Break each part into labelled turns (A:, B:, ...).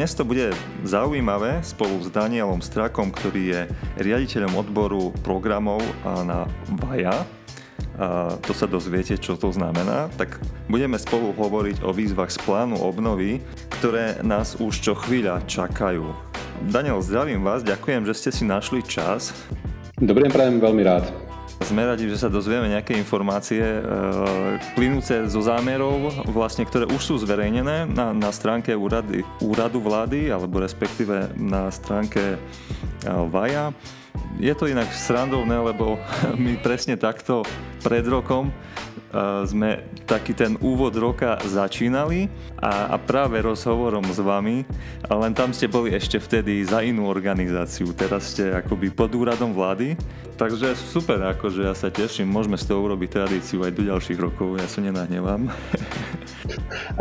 A: dnes to bude zaujímavé spolu s Danielom Strakom, ktorý je riaditeľom odboru programov na VAJA. A to sa dozviete, čo to znamená. Tak budeme spolu hovoriť o výzvach z plánu obnovy, ktoré nás už čo chvíľa čakajú. Daniel, zdravím vás, ďakujem, že ste si našli čas.
B: Dobrý deň, prajem veľmi rád.
A: Sme radi, že sa dozvieme nejaké informácie e, plynúce zo zámerov, vlastne, ktoré už sú zverejnené na, na stránke úrady, úradu vlády, alebo respektíve na stránke e, VAJA. Je to inak srandovné, lebo my presne takto pred rokom sme taký ten úvod roka začínali a, a práve rozhovorom s vami, len tam ste boli ešte vtedy za inú organizáciu, teraz ste akoby pod úradom vlády, takže super, akože ja sa teším, môžeme z toho urobiť tradíciu aj do ďalších rokov, ja sa nenahnevám.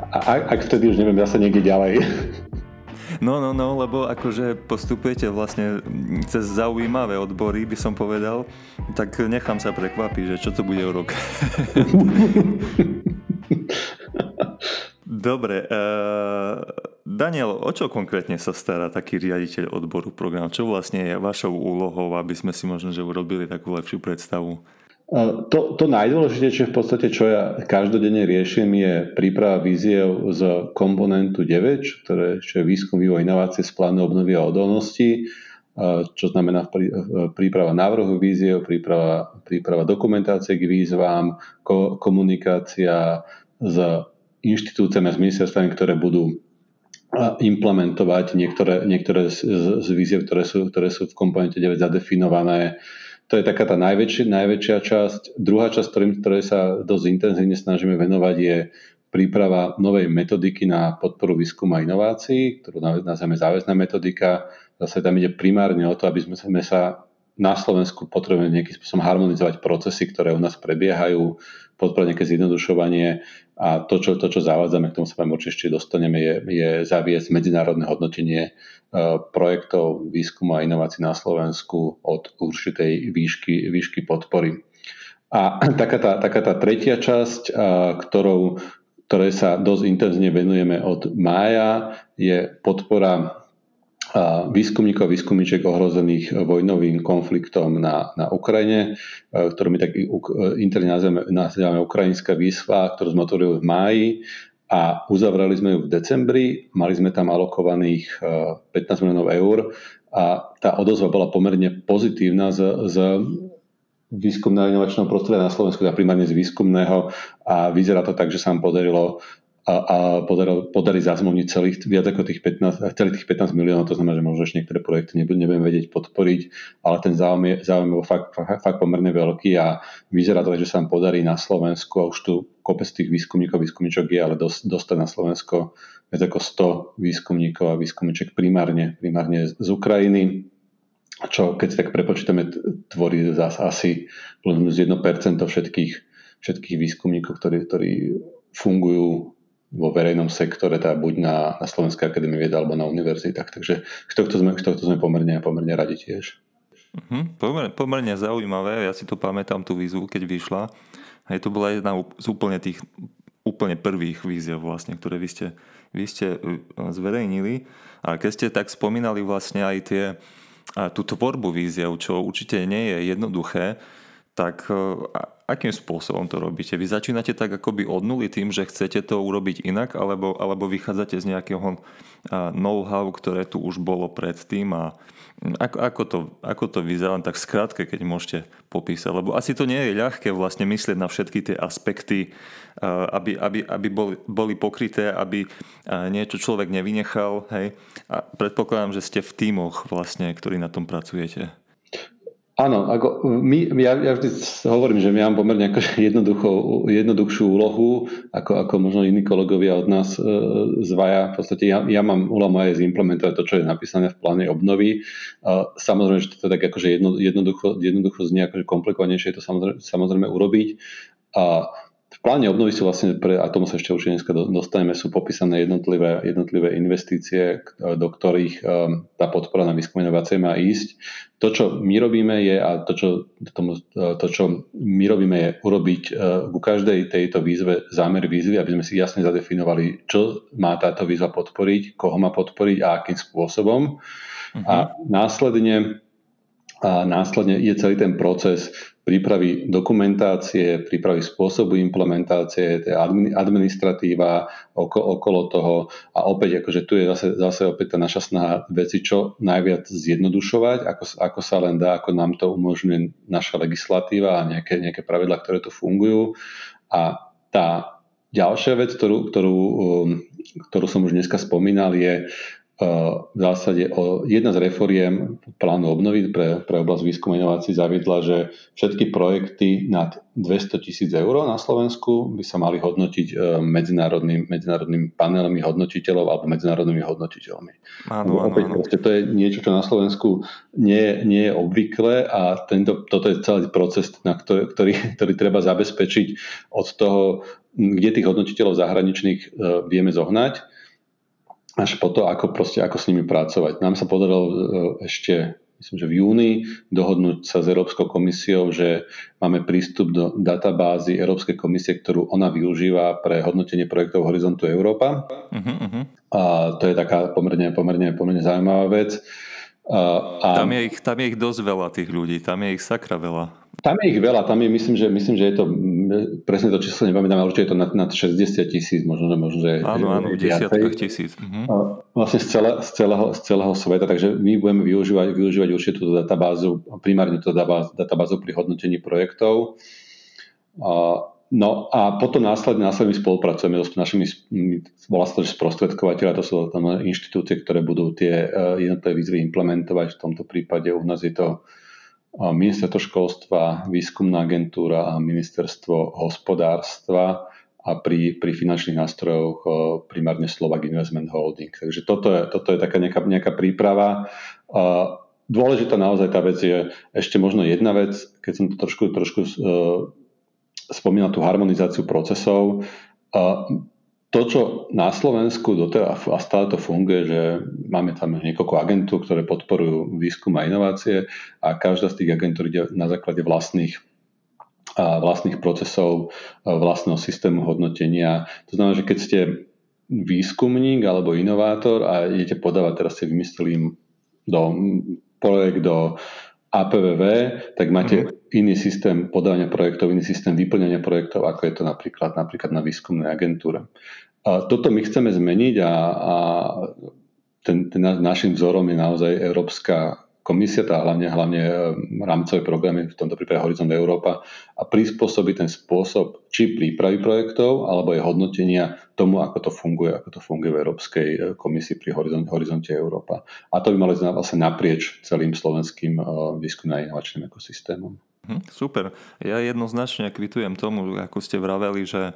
B: A, ak vtedy už neviem, ja sa niekde ďalej.
A: No, no, no, lebo akože postupujete vlastne cez zaujímavé odbory, by som povedal, tak nechám sa prekvapiť, že čo to bude o rok. Dobre, uh, Daniel, o čo konkrétne sa stará taký riaditeľ odboru program? Čo vlastne je vašou úlohou, aby sme si možno že urobili takú lepšiu predstavu?
B: To, to najdôležitejšie v podstate, čo ja každodenne riešim, je príprava víziev z komponentu 9, ktoré, je výskum, vývoj, inovácie z plánu obnovy a odolnosti, čo znamená príprava návrhu víziev, príprava, príprava dokumentácie k výzvám, komunikácia s inštitúciami s ministerstvami, ktoré budú implementovať niektoré, niektoré z, z víziev, ktoré sú, ktoré sú v komponente 9 zadefinované to je taká tá najväčšia, najväčšia časť. Druhá časť, ktorým, ktorej sa dosť intenzívne snažíme venovať, je príprava novej metodiky na podporu výskumu a inovácií, ktorú nazveme záväzná metodika. Zase tam ide primárne o to, aby sme sa na Slovensku potrebujeme nejakým spôsobom harmonizovať procesy, ktoré u nás prebiehajú, podporiť nejaké zjednodušovanie a to, čo, to, čo zavádzame, k tomu sa vám určite dostaneme, je, je zaviesť medzinárodné hodnotenie E, projektov výskumu a inovácií na Slovensku od určitej výšky, výšky podpory. A taká tá, taká tá tretia časť, ktorou, ktorej sa dosť intenzívne venujeme od mája, je podpora výskumníkov a výskumníček ohrozených vojnovým konfliktom na, na Ukrajine, e, ktorú my tak interne nazývame, nazývame Ukrajinská výzva, ktorú sme otvorili v máji a uzavrali sme ju v decembri, mali sme tam alokovaných 15 e, miliónov eur a tá odozva bola pomerne pozitívna z, z výskumného inovačného prostredia na Slovensku, teda primárne z výskumného a vyzerá to tak, že sa nám podarilo a, a podaril, podarí zazmluvniť celých, viac ako tých 15, celých tých 15 miliónov, to znamená, že možno ešte niektoré projekty nebudem, nebudem vedieť podporiť, ale ten záujem je, záujem je fakt, fakt, fakt pomerne veľký a vyzerá to, že sa nám podarí na Slovensku a už tu kopec tých výskumníkov, výskumníčok je, ale dostať na Slovensko viac ako 100 výskumníkov a výskumníček primárne, primárne z Ukrajiny čo keď si tak prepočítame, tvorí zase asi plus minus 1% všetkých, všetkých výskumníkov, ktorí, ktorí fungujú vo verejnom sektore, teda buď na, na Slovenskej akadémie vied alebo na univerzitách. Takže z tohto sme, z tohto sme pomerne, pomerne radi tiež.
A: Uh-huh. Pomerne, pomerne zaujímavé, ja si to pamätám tú výzvu, keď vyšla. A to bola jedna z úplne tých úplne prvých víziev vlastne, ktoré vy ste, vy ste uh, zverejnili. A keď ste tak spomínali vlastne aj tie, tú tvorbu víziev, čo určite nie je jednoduché, tak uh, akým spôsobom to robíte? Vy začínate tak akoby od nuly tým, že chcete to urobiť inak, alebo, alebo vychádzate z nejakého know-how, ktoré tu už bolo predtým a ako, ako, to, ako to vyzerá, tak skrátke, keď môžete popísať, lebo asi to nie je ľahké vlastne myslieť na všetky tie aspekty, aby, aby, aby boli, boli pokryté, aby niečo človek nevynechal, hej. A predpokladám, že ste v tímoch vlastne, ktorí na tom pracujete.
B: Áno, ako my, ja, ja vždy hovorím, že my mám pomerne ako jednoduchšiu úlohu, ako, ako možno iní kolegovia od nás e, zvaja. V podstate ja, ja mám úlohu moja zimplementovať to, čo je napísané v pláne obnovy. E, samozrejme, že to tak akože jedno, jednoducho, jednoducho znie akože komplikovanejšie to samozrejme, samozrejme urobiť. A v pláne obnovy sú vlastne, pre, a tomu sa ešte určite dneska dostaneme, sú popísané jednotlivé, jednotlivé investície, do ktorých um, tá podpora na výskum inovácie má ísť. To, čo my robíme je, a to, čo, tomu, to, čo my robíme je urobiť uh, ku každej tejto výzve zámer výzvy, aby sme si jasne zadefinovali, čo má táto výzva podporiť, koho má podporiť a akým spôsobom. Uh-huh. A následne a následne je celý ten proces prípravy dokumentácie, prípravy spôsobu implementácie, administratíva okolo toho a opäť akože tu je zase, zase opäť tá naša snaha veci čo najviac zjednodušovať, ako, ako sa len dá, ako nám to umožňuje naša legislatíva a nejaké, nejaké pravidlá, ktoré tu fungujú. A tá ďalšia vec, ktorú, ktorú, um, ktorú som už dneska spomínal, je v zásade o, jedna z reforiem plánu obnovy pre, pre oblasť výskumu inovácií zaviedla, že všetky projekty nad 200 tisíc eur na Slovensku by sa mali hodnotiť e, medzinárodným, medzinárodným panelmi hodnotiteľov alebo medzinárodnými hodnotiteľmi. Áno, áno, Opäť, áno. To je niečo, čo na Slovensku nie, nie je obvyklé a tento, toto je celý proces, na ktorý, ktorý, ktorý treba zabezpečiť od toho, kde tých hodnotiteľov zahraničných e, vieme zohnať až po to, ako, proste, ako s nimi pracovať. Nám sa podarilo e, ešte myslím, že v júni dohodnúť sa s Európskou komisiou, že máme prístup do databázy Európskej komisie, ktorú ona využíva pre hodnotenie projektov Horizontu Európa. Uh-huh, uh-huh. A to je taká pomerne, pomerne, pomerne zaujímavá vec.
A: A, tam, je ich, tam je ich dosť veľa tých ľudí, tam je ich sakra veľa.
B: Tam je ich veľa, tam je, myslím, že, myslím, že je to, presne to číslo nepamätám, ale určite je to nad, nad 60 tisíc, možno, že možno, že
A: Áno, áno, v desiatkách tisíc.
B: Uh-huh. Vlastne z, celé, z, celého, z celého sveta, takže my budeme využívať, využívať určite túto databázu, primárne túto databázu pri hodnotení projektov. No a potom následne, následne spolupracujeme s našimi vlastne sprostredkovateľa, to sú tam inštitúcie, ktoré budú tie e, jednotlivé výzvy implementovať. V tomto prípade u nás je to ministerstvo školstva, výskumná agentúra a ministerstvo hospodárstva a pri, pri finančných nástrojoch primárne Slovak Investment Holding. Takže toto je, toto je taká nejaká, nejaká príprava. Dôležitá naozaj tá vec je ešte možno jedna vec, keď som to trošku, trošku uh, spomínal tú harmonizáciu procesov. To, čo na Slovensku doteraz a stále to funguje, že máme tam niekoľko agentúr, ktoré podporujú výskum a inovácie a každá z tých agentúr ide na základe vlastných vlastných procesov, vlastného systému hodnotenia. To znamená, že keď ste výskumník alebo inovátor a idete podávať, teraz ste vymysleli do projekt do APVV, tak máte mm-hmm. Iný systém podávania projektov, iný systém vyplňania projektov, ako je to napríklad, napríklad na výskumnej agentúre. A toto my chceme zmeniť a, a ten, ten našim vzorom je naozaj Európska komisia, tá hlavne, hlavne e, rámcové programy, v tomto prípade Horizont Európa, a prispôsobiť ten spôsob či prípravy projektov, alebo je hodnotenia tomu, ako to funguje, ako to funguje v Európskej e, komisii pri Horizont, Horizonte Európa. A to by malo ísť vlastne naprieč celým slovenským e, výskumným a inovačným ekosystémom.
A: Mhm, super. Ja jednoznačne kvitujem tomu, ako ste vraveli, že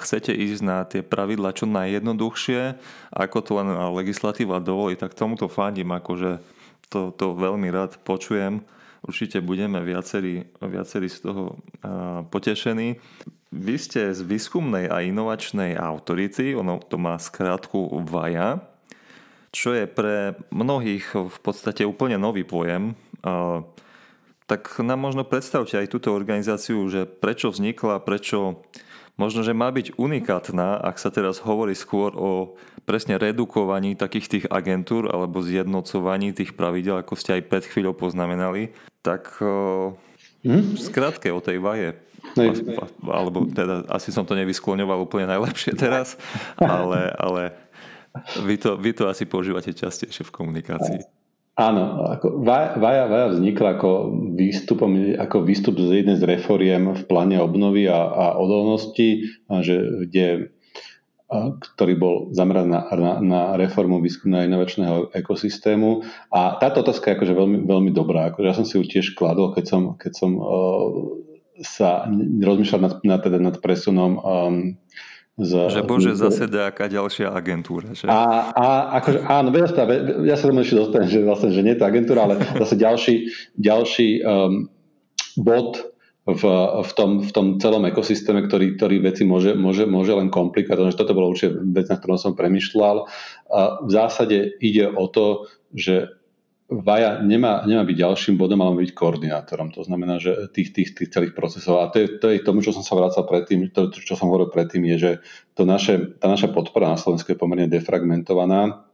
A: chcete ísť na tie pravidla čo najjednoduchšie, ako to len legislatíva dovolí, tak tomuto fandím, akože to, to veľmi rád počujem. Určite budeme viacerí, viacerí z toho uh, potešení. Vy ste z výskumnej a inovačnej autority, ono to má skrátku VAJA, čo je pre mnohých v podstate úplne nový pojem. Uh, tak nám možno predstavte aj túto organizáciu, že prečo vznikla, prečo možno, že má byť unikátna, ak sa teraz hovorí skôr o presne redukovaní takých tých agentúr alebo zjednocovaní tých pravidel, ako ste aj pred chvíľou poznamenali, tak hmm? skrátke o tej vaje. No, alebo teda asi som to nevyskloňoval úplne najlepšie teraz, ale, ale vy, to, vy to asi používate častejšie v komunikácii.
B: Áno, ako Vaja, Vaja vznikla ako, výstupom, ako výstup z jednej z reforiem v pláne obnovy a, a odolnosti, že, kde ktorý bol zameraný na, na, na reformu výskumného inovačného ekosystému. A táto otázka je akože veľmi, veľmi dobrá. Akože ja som si ju tiež kladol, keď som, keď som uh, sa rozmýšľal nad, nad, teda nad presunom um,
A: z, že bože, zase nejaká ďalšia agentúra. Že?
B: A, a akože, áno, ja sa, ja sa ešte dostanem, že, vlastne, že nie je to agentúra, ale zase ďalší, ďalší um, bod v, v, tom, v tom celom ekosystéme, ktorý, ktorý veci môže, môže, môže len komplikovať. Takže toto bolo určite vec, na ktorom som premyšľal. A v zásade ide o to, že Vaja nemá, nemá byť ďalším bodom, ale má byť koordinátorom. To znamená, že tých, tých, tých celých procesov. A to je, to je tomu, čo som sa vracal predtým, to, čo som hovoril predtým, je, že to naše, tá naša podpora na Slovensku je pomerne defragmentovaná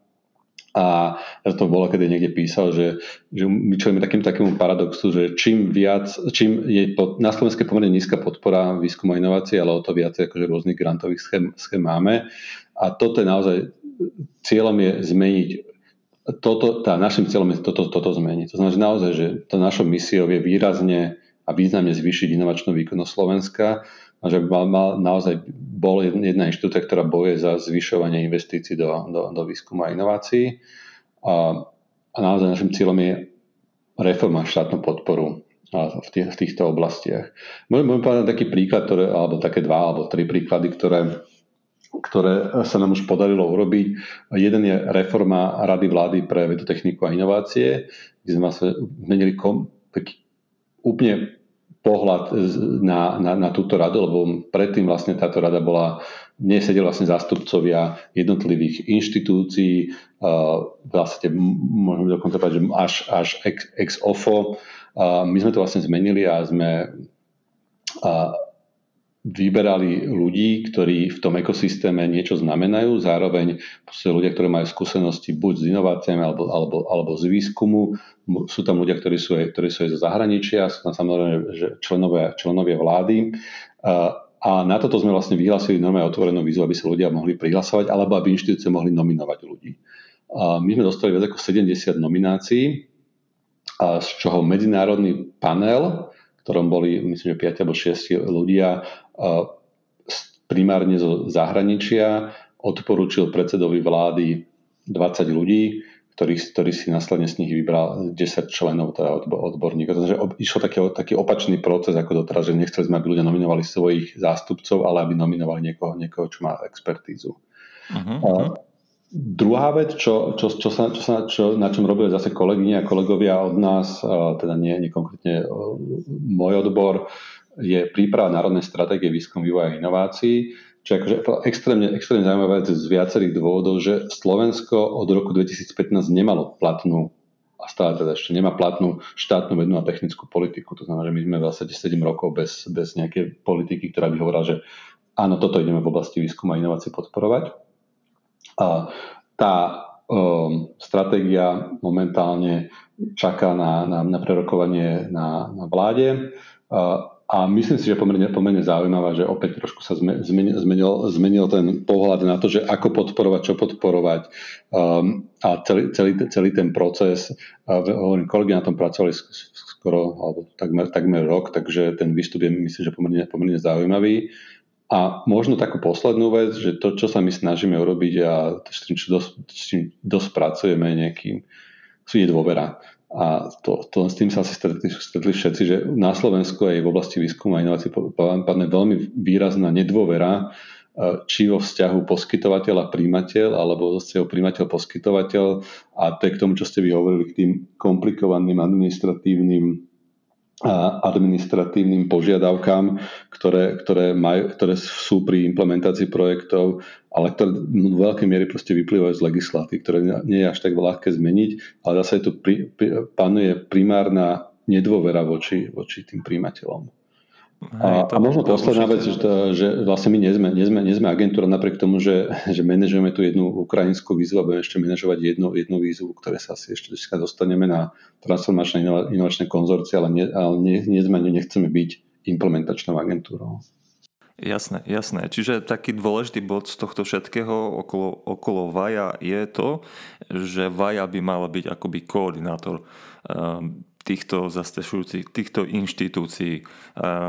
B: a to bolo, keď niekde písal, že, že my čelíme takým takému paradoxu, že čím viac, čím je pod, na Slovensku pomerne nízka podpora výskumu a inovácií, ale o to viac akože rôznych grantových schém, schém máme. A toto je naozaj, cieľom je zmeniť toto, tá našim cieľom je toto, toto zmeniť. To znamená, že naozaj, že to našou misiou je výrazne a významne zvýšiť inovačnú výkonnosť Slovenska a že mal, mal, naozaj bol jedna inštitúcia, ktorá boje za zvyšovanie investícií do, do, do výskumu a inovácií. A, a naozaj našim cieľom je reforma štátnu podporu v, tých, v týchto oblastiach. Môžem povedať taký príklad, ktoré, alebo také dva alebo tri príklady, ktoré, ktoré sa nám už podarilo urobiť. Jeden je reforma Rady vlády pre vedu, techniku a inovácie, kde sme vlastne zmenili kom, taký úplne pohľad na, na, na túto radu, lebo predtým vlastne táto rada bola, nie sedeli vlastne zástupcovia jednotlivých inštitúcií, uh, vlastne môžeme dokonca povedať, že až, až ex, ex ofo. Uh, my sme to vlastne zmenili a sme uh, vyberali ľudí, ktorí v tom ekosystéme niečo znamenajú, zároveň ľudia, ktorí majú skúsenosti buď s inováciami alebo, alebo, alebo z výskumu, sú tam ľudia, ktorí sú, aj, ktorí sú aj zo zahraničia, sú tam samozrejme že členovia, členovia vlády. A na toto sme vlastne vyhlásili normálne otvorenú výzvu, aby sa ľudia mohli prihlasovať, alebo aby inštitúcie mohli nominovať ľudí. A my sme dostali viac ako 70 nominácií, z čoho medzinárodný panel, ktorom boli, myslím, že 5 alebo 6 ľudia, primárne zo zahraničia, odporúčil predsedovi vlády 20 ľudí, ktorý, ktorý si následne z nich vybral 10 členov teda odborníkov. Takže išiel taký, taký opačný proces ako doteraz, že nechceli sme, aby ľudia nominovali svojich zástupcov, ale aby nominovali niekoho, niekoho čo má expertízu. Uh-huh. A druhá vec, čo, čo, čo, sa, čo, sa, čo, na čom robili zase kolegyne a kolegovia od nás, teda nie, nie konkrétne môj odbor, je príprava národnej stratégie výskum, vývoja a inovácií, čo je akože extrémne, extrémne zaujímavé z viacerých dôvodov, že Slovensko od roku 2015 nemalo platnú a stále teda ešte nemá platnú štátnu vednú a technickú politiku. To znamená, že my sme v zásade 7 rokov bez, bez nejakej politiky, ktorá by hovorila, že áno, toto ideme v oblasti výskumu a inovácií podporovať. A tá um, stratégia momentálne čaká na, na, na prerokovanie na, na vláde. A a myslím si, že pomerne, pomerne zaujímavá, že opäť trošku sa zmenil, zmenil, zmenil ten pohľad na to, že ako podporovať, čo podporovať um, a celý, celý, celý ten proces. Hovorím, kolegy na tom pracovali skoro, alebo takmer, takmer rok, takže ten výstup je myslím, že pomerne, pomerne zaujímavý. A možno takú poslednú vec, že to, čo sa my snažíme urobiť a s tým, čo dosť, s dosť pracujeme nejakým, sú je dôvera. A to, to, s tým sa asi stretli, stretli všetci, že na Slovensku aj v oblasti výskumu a inovácií padne veľmi výrazná nedôvera, e, či vo vzťahu poskytovateľ a príjimateľ, alebo vo vzťahu príjimateľ-poskytovateľ. A to je k tomu, čo ste vy hovorili, k tým komplikovaným administratívnym administratívnym požiadavkám, ktoré, ktoré, majú, ktoré sú pri implementácii projektov, ale ktoré v veľkej miery proste vyplývajú z legislatívy, ktoré nie je až tak ľahké zmeniť, ale zase tu pri, pri, panuje primárna nedôvera voči, voči tým príjimateľom. A, a možno posledná vec, že, že vlastne my nie sme, nie sme, nie sme agentúra napriek tomu, že, že manažujeme tu jednu ukrajinskú výzvu a budeme ešte manažovať jednu, jednu výzvu, ktoré sa asi ešte dostaneme na transformačné inovačné konzorcie, ale, nie, ale nie, nie sme, nechceme byť implementačnou agentúrou.
A: Jasné, jasné. Čiže taký dôležitý bod z tohto všetkého okolo, okolo VAJA je to, že VAJA by mala byť akoby koordinátor um, týchto zastrešujúcich, týchto inštitúcií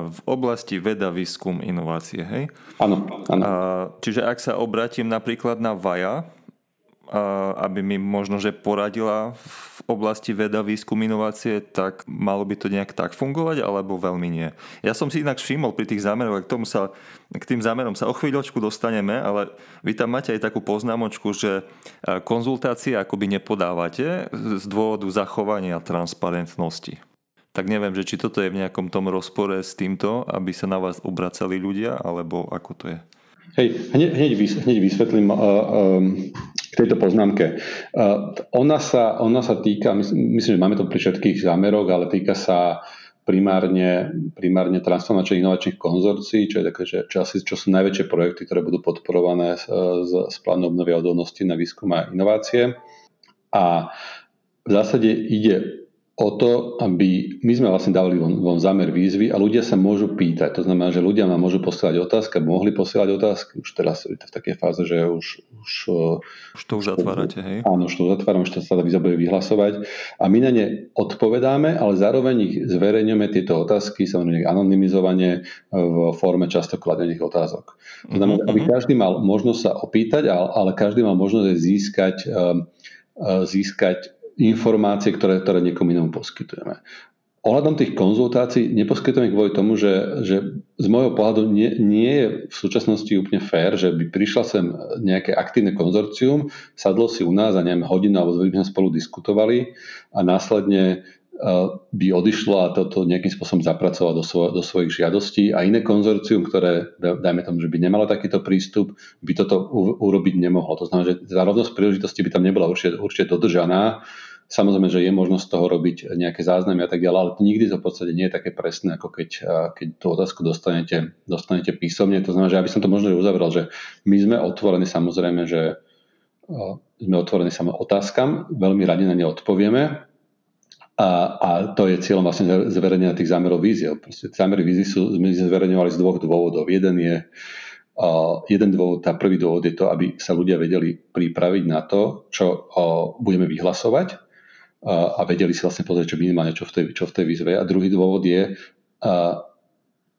A: v oblasti veda, výskum, inovácie. Hej?
B: Áno, áno.
A: Čiže ak sa obratím napríklad na VAJA, aby mi možno, že poradila v oblasti veda, výskum, inovácie, tak malo by to nejak tak fungovať, alebo veľmi nie. Ja som si inak všimol pri tých zámeroch, k, tomu sa, k tým zámerom sa o chvíľočku dostaneme, ale vy tam máte aj takú poznámočku, že konzultácie akoby nepodávate z dôvodu zachovania transparentnosti. Tak neviem, že či toto je v nejakom tom rozpore s týmto, aby sa na vás obracali ľudia, alebo ako to je?
B: Hej, hneď, hneď, vysvetlím tejto poznámke. Uh, ona, sa, ona sa týka, myslím, že máme to pri všetkých zámeroch, ale týka sa primárne, primárne transformačných inovačných konzorcií, čo, je také, čo, čo, asi, čo sú najväčšie projekty, ktoré budú podporované z, z, z plánu obnovy a odolnosti na výskum a inovácie. A v zásade ide o to, aby my sme vlastne dali von, von zámer výzvy a ľudia sa môžu pýtať. To znamená, že ľudia nám môžu posielať otázky, mohli posielať otázky. Už teraz je to v takej fáze, že už... Už,
A: už to už zatvárate, hej?
B: Áno, už to zatváram, už to sa výzva bude vyhlasovať. A my na ne odpovedáme, ale zároveň ich zverejňujeme tieto otázky, samozrejme anonymizovanie v forme často kladených otázok. To znamená, mm-hmm. aby mhm. každý mal možnosť sa opýtať, ale každý mal možnosť získať, ehm, získať informácie, ktoré, ktoré niekomu inému poskytujeme. Ohľadom tých konzultácií neposkytujeme kvôli tomu, že, že z môjho pohľadu nie, nie je v súčasnosti úplne fér, že by prišla sem nejaké aktívne konzorcium, sadlo si u nás a neviem, hodinu alebo dve sme spolu diskutovali a následne by odišlo a toto nejakým spôsobom zapracovalo do, svo, do svojich žiadostí a iné konzorcium, ktoré, dajme tomu, že by nemalo takýto prístup, by toto u, urobiť nemohlo. To znamená, že tá rovnosť príležitosti by tam nebola určite, určite dodržaná. Samozrejme, že je možnosť z toho robiť nejaké záznamy a tak ďalej, ale to nikdy to v podstate nie je také presné, ako keď, keď tú otázku dostanete, dostanete písomne. To znamená, že aby som to možno uzavrel, že my sme otvorení samozrejme, že sme otvorení samozrejme otázkam, veľmi radi na ne odpovieme, a, a to je cieľom vlastne zverejnenia tých zámerov víziev. Proste zámery víziev sú, sme zverejňovali z dvoch dôvodov. Jeden je uh, jeden dôvod, tá prvý dôvod je to, aby sa ľudia vedeli pripraviť na to, čo uh, budeme vyhlasovať uh, a vedeli si vlastne pozrieť, čo minimálne čo v tej, čo v tej výzve. A druhý dôvod je,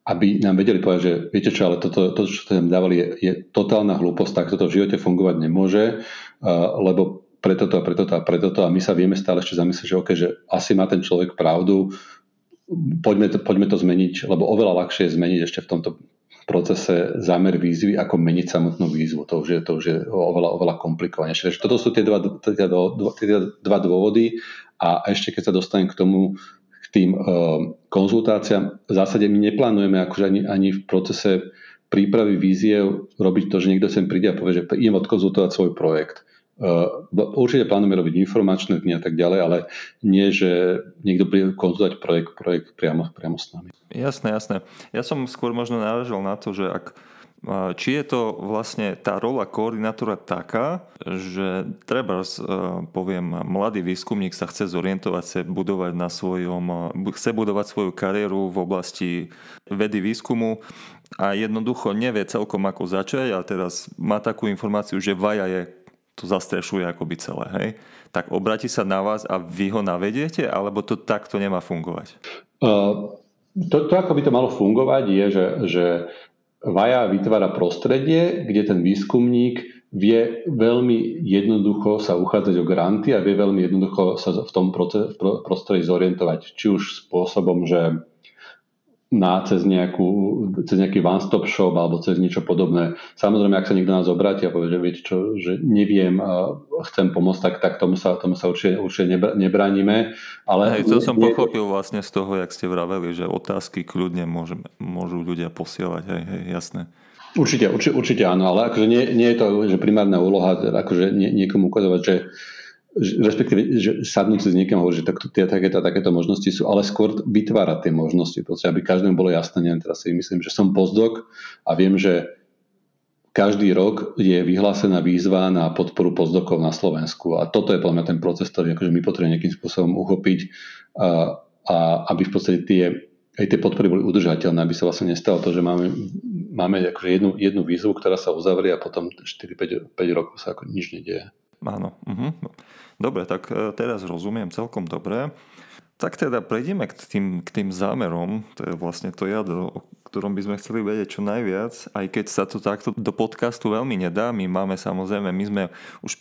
B: aby nám vedeli povedať, že viete čo, ale toto, to, čo ste nám dávali, je, je totálna hlúposť, tak toto v živote fungovať nemôže, lebo preto to a preto to a preto to a my sa vieme stále ešte zamyslieť, že, okay, že asi má ten človek pravdu, poďme to, poďme to zmeniť, lebo oveľa ľahšie je zmeniť ešte v tomto procese zámer výzvy, ako meniť samotnú výzvu. To už je, to už je oveľa, oveľa komplikovanejšie. Takže toto sú tie dva, tie, dva, tie dva dôvody a ešte keď sa dostanem k tomu, k tým uh, konzultáciám, v zásade my neplánujeme akože ani, ani v procese prípravy víziev robiť to, že niekto sem príde a povie, že idem odkonzultovať svoj projekt. Určite plánujeme robiť informačné dni a tak ďalej, ale nie, že niekto bude konzultovať projekt, projekt priamo, priamo s nami.
A: Jasné, jasné. Ja som skôr možno náležal na to, že ak či je to vlastne tá rola koordinátora taká, že treba, poviem, mladý výskumník sa chce zorientovať, chce budovať na svojom, chce budovať svoju kariéru v oblasti vedy výskumu a jednoducho nevie celkom ako začať a teraz má takú informáciu, že VAJA je to zastrešuje akoby celé, hej? Tak obráti sa na vás a vy ho navediete, alebo to takto nemá fungovať?
B: Uh, to, to, ako by to malo fungovať, je, že, že VAJA vytvára prostredie, kde ten výskumník vie veľmi jednoducho sa uchádzať o granty a vie veľmi jednoducho sa v tom prostredí zorientovať. Či už spôsobom, že na, cez, nejakú, cez nejaký one-stop shop alebo cez niečo podobné. Samozrejme, ak sa niekto nás obráti a povie, že viete čo, že neviem, chcem pomôcť, tak, tak tomu sa, tomu sa určite, určite nebránime. Ale
A: Hej, to som nie... pochopil vlastne z toho, jak ste vraveli, že otázky kľudne môžeme, môžu ľudia posielať. Hej, hej, jasné.
B: Určite, určite, určite áno, ale akože nie, nie je to že primárna úloha akože nie, niekomu ukazovať, že respektíve, že sadnúť si s niekým a hovoriť, že takto, tie, takéto, takéto možnosti sú, ale skôr vytvárať tie možnosti, proste, aby každému bolo jasné, neviem, teraz si myslím, že som pozdok a viem, že každý rok je vyhlásená výzva na podporu pozdokov na Slovensku a toto je podľa mňa ten proces, ktorý akože my potrebujeme nejakým spôsobom uchopiť a, a aby v podstate tie, aj tie podpory boli udržateľné, aby sa vlastne nestalo to, že máme, máme akože jednu, jednu výzvu, ktorá sa uzavrie a potom 4-5 rokov sa ako nič nedieje.
A: Áno. Uh-huh. Dobre, tak e, teraz rozumiem celkom dobre. Tak teda prejdeme k tým, k tým zámerom, to je vlastne to jadro, o ktorom by sme chceli vedieť čo najviac, aj keď sa to takto do podcastu veľmi nedá. My máme samozrejme, my sme už e,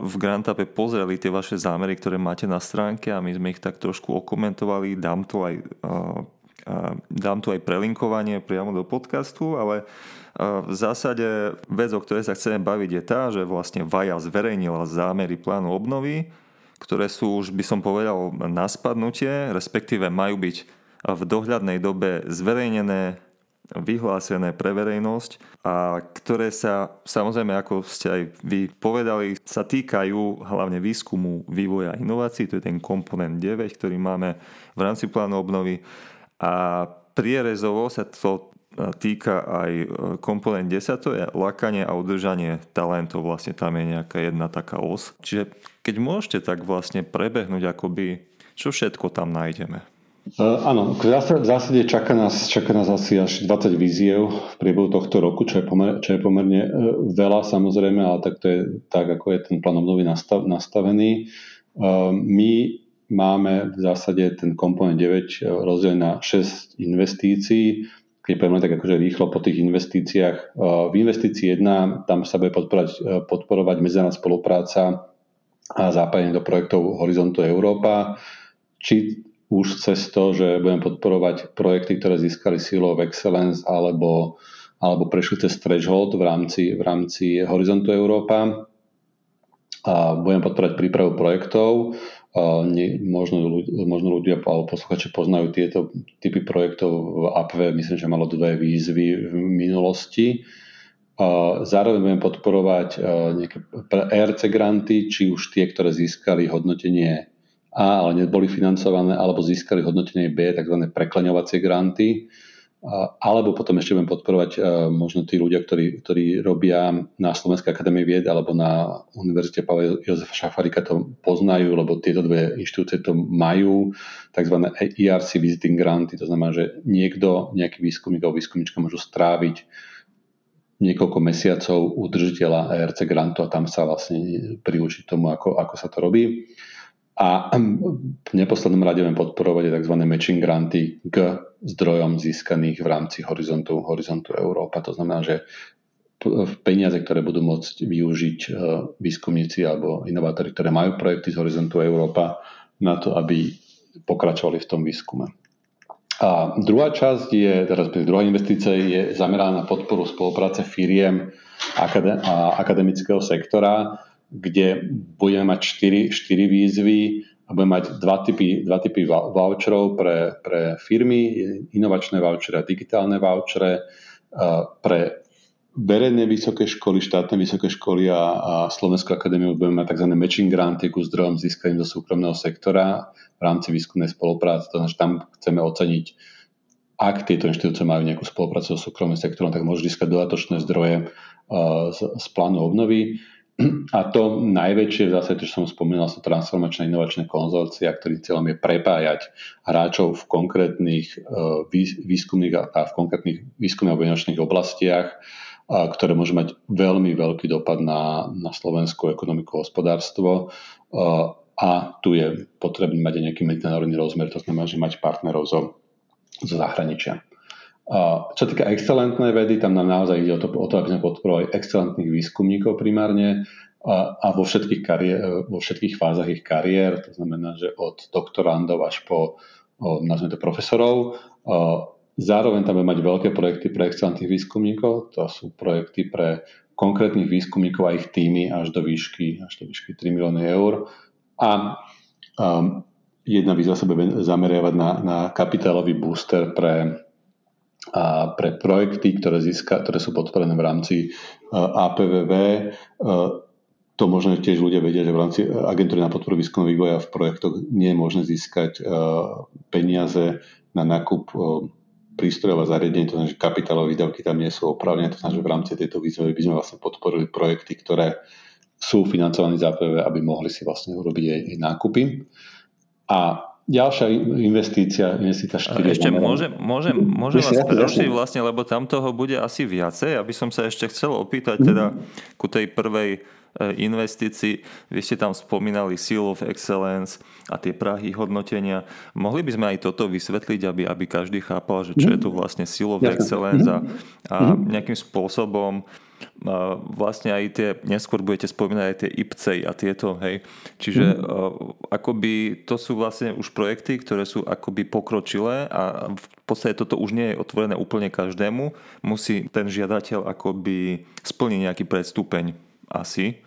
A: v Grantape pozreli tie vaše zámery, ktoré máte na stránke a my sme ich tak trošku okomentovali, dám to aj, e, dám to aj prelinkovanie priamo do podcastu, ale v zásade vec, o ktorej sa chceme baviť je tá, že vlastne Vaja zverejnila zámery plánu obnovy, ktoré sú už by som povedal na spadnutie, respektíve majú byť v dohľadnej dobe zverejnené vyhlásené pre verejnosť a ktoré sa, samozrejme, ako ste aj vy povedali, sa týkajú hlavne výskumu, vývoja a inovácií, to je ten komponent 9, ktorý máme v rámci plánu obnovy. A prierezovo sa to týka aj e, komponent 10, to je lakanie a udržanie talentov, vlastne tam je nejaká jedna taká os. Čiže keď môžete tak vlastne prebehnúť akoby, čo všetko tam nájdeme.
B: Uh, áno, v zásade čaká nás, čaká nás asi až 20 víziev v priebehu tohto roku, čo je, pomer, čo je pomerne uh, veľa samozrejme, ale tak to je tak, ako je ten plán obnovy nastav, nastavený. Uh, my máme v zásade ten komponent 9 rozdelený na 6 investícií, keď poďme tak akože rýchlo po tých investíciách. V investícii 1 tam sa bude podporovať, podporovať medzinárodná spolupráca a zapájanie do projektov Horizontu Európa. Či už cez to, že budem podporovať projekty, ktoré získali Seal of Excellence alebo, alebo prešli cez Threshold v rámci, v rámci Horizontu Európa. A budem podporovať prípravu projektov. A nie, možno, možno ľudia alebo posluchači poznajú tieto typy projektov v APV. Myslím, že malo dve výzvy v minulosti. A zároveň budem podporovať nejaké ERC granty, či už tie, ktoré získali hodnotenie a, ale neboli financované, alebo získali hodnotenie B, tzv. prekleňovacie granty, alebo potom ešte budem podporovať možno tí ľudia, ktorí, ktorí robia na Slovenskej akadémii vied alebo na Univerzite Pavla Jozefa Šafarika to poznajú, lebo tieto dve inštitúcie to majú, tzv. ERC visiting granty, to znamená, že niekto, nejaký výskumník alebo výskumnička môžu stráviť niekoľko mesiacov u držiteľa ERC grantu a tam sa vlastne priučiť tomu, ako, ako sa to robí. A v neposlednom rade budem podporovať tzv. matching granty k zdrojom získaných v rámci horizontu, horizontu Európa. To znamená, že peniaze, ktoré budú môcť využiť e, výskumníci alebo inovátori, ktoré majú projekty z horizontu Európa na to, aby pokračovali v tom výskume. A druhá časť je, teraz druhá investícia je zameraná na podporu spolupráce firiem a akademického sektora kde budeme mať 4, 4 výzvy a budeme mať dva typy, dva typy voucherov pre, pre firmy, inovačné vouchery a digitálne vouchere pre verejné vysoké školy, štátne vysoké školy a, a Slovenskú akadémiu budeme mať tzv. matching granty ku zdrojom získaným do súkromného sektora v rámci výskumnej spolupráce. To znamená, že tam chceme oceniť, ak tieto inštitúcie majú nejakú spoluprácu so súkromným sektorom, tak môžu získať dodatočné zdroje z, z plánu obnovy. A to najväčšie, zase čo som spomínal, sú transformačné inovačné konzorcia, ktorým cieľom je prepájať hráčov v konkrétnych e, výskumných a v konkrétnych výskumných a oblastiach, ktoré môžu mať veľmi veľký dopad na, na slovenskú ekonomiku a hospodárstvo. E, a tu je potrebný mať aj nejaký medzinárodný rozmer, to znamená, že mať partnerov zo, zo zahraničia. Čo sa týka excelentnej vedy, tam nám naozaj ide o to, o to aby sme podporovali excelentných výskumníkov primárne a, a vo, všetkých kariér, vo všetkých fázach ich kariér, to znamená, že od doktorandov až po, o, nazvime to profesorov. O, zároveň tam bude mať veľké projekty pre excelentných výskumníkov, to sú projekty pre konkrétnych výskumníkov a ich týmy až do výšky, až do výšky 3 milióny eur. A um, jedna výzva sa bude zameriavať na, na kapitálový booster pre a pre projekty, ktoré, získa, ktoré sú podporené v rámci e, APVV. E, to možno tiež ľudia vedia, že v rámci agentúry na podporu výskumu vývoja v projektoch nie je možné získať e, peniaze na nákup prístrojov a zariadení, to znamená, že kapitálové výdavky tam nie sú opravnené, to znamená, že v rámci tejto výzvy by sme vlastne podporili projekty, ktoré sú financované z APV, aby mohli si vlastne urobiť aj, aj nákupy. A ďalšia investícia, investícia 4.
A: Ešte môžem, môžem, môžem vás prerušiť vlastne, lebo tam toho bude asi viacej. Aby som sa ešte chcel opýtať teda ku tej prvej e, investícii. Vy ste tam spomínali Seal of Excellence a tie prahy hodnotenia. Mohli by sme aj toto vysvetliť, aby, aby každý chápal, že čo je tu vlastne Seal of Excellence a, a nejakým spôsobom vlastne aj tie, neskôr budete spomínať aj tie IPCEI a tieto, hej. Čiže mm. akoby to sú vlastne už projekty, ktoré sú akoby pokročilé a v podstate toto už nie je otvorené úplne každému. Musí ten žiadateľ akoby splniť nejaký predstupeň asi.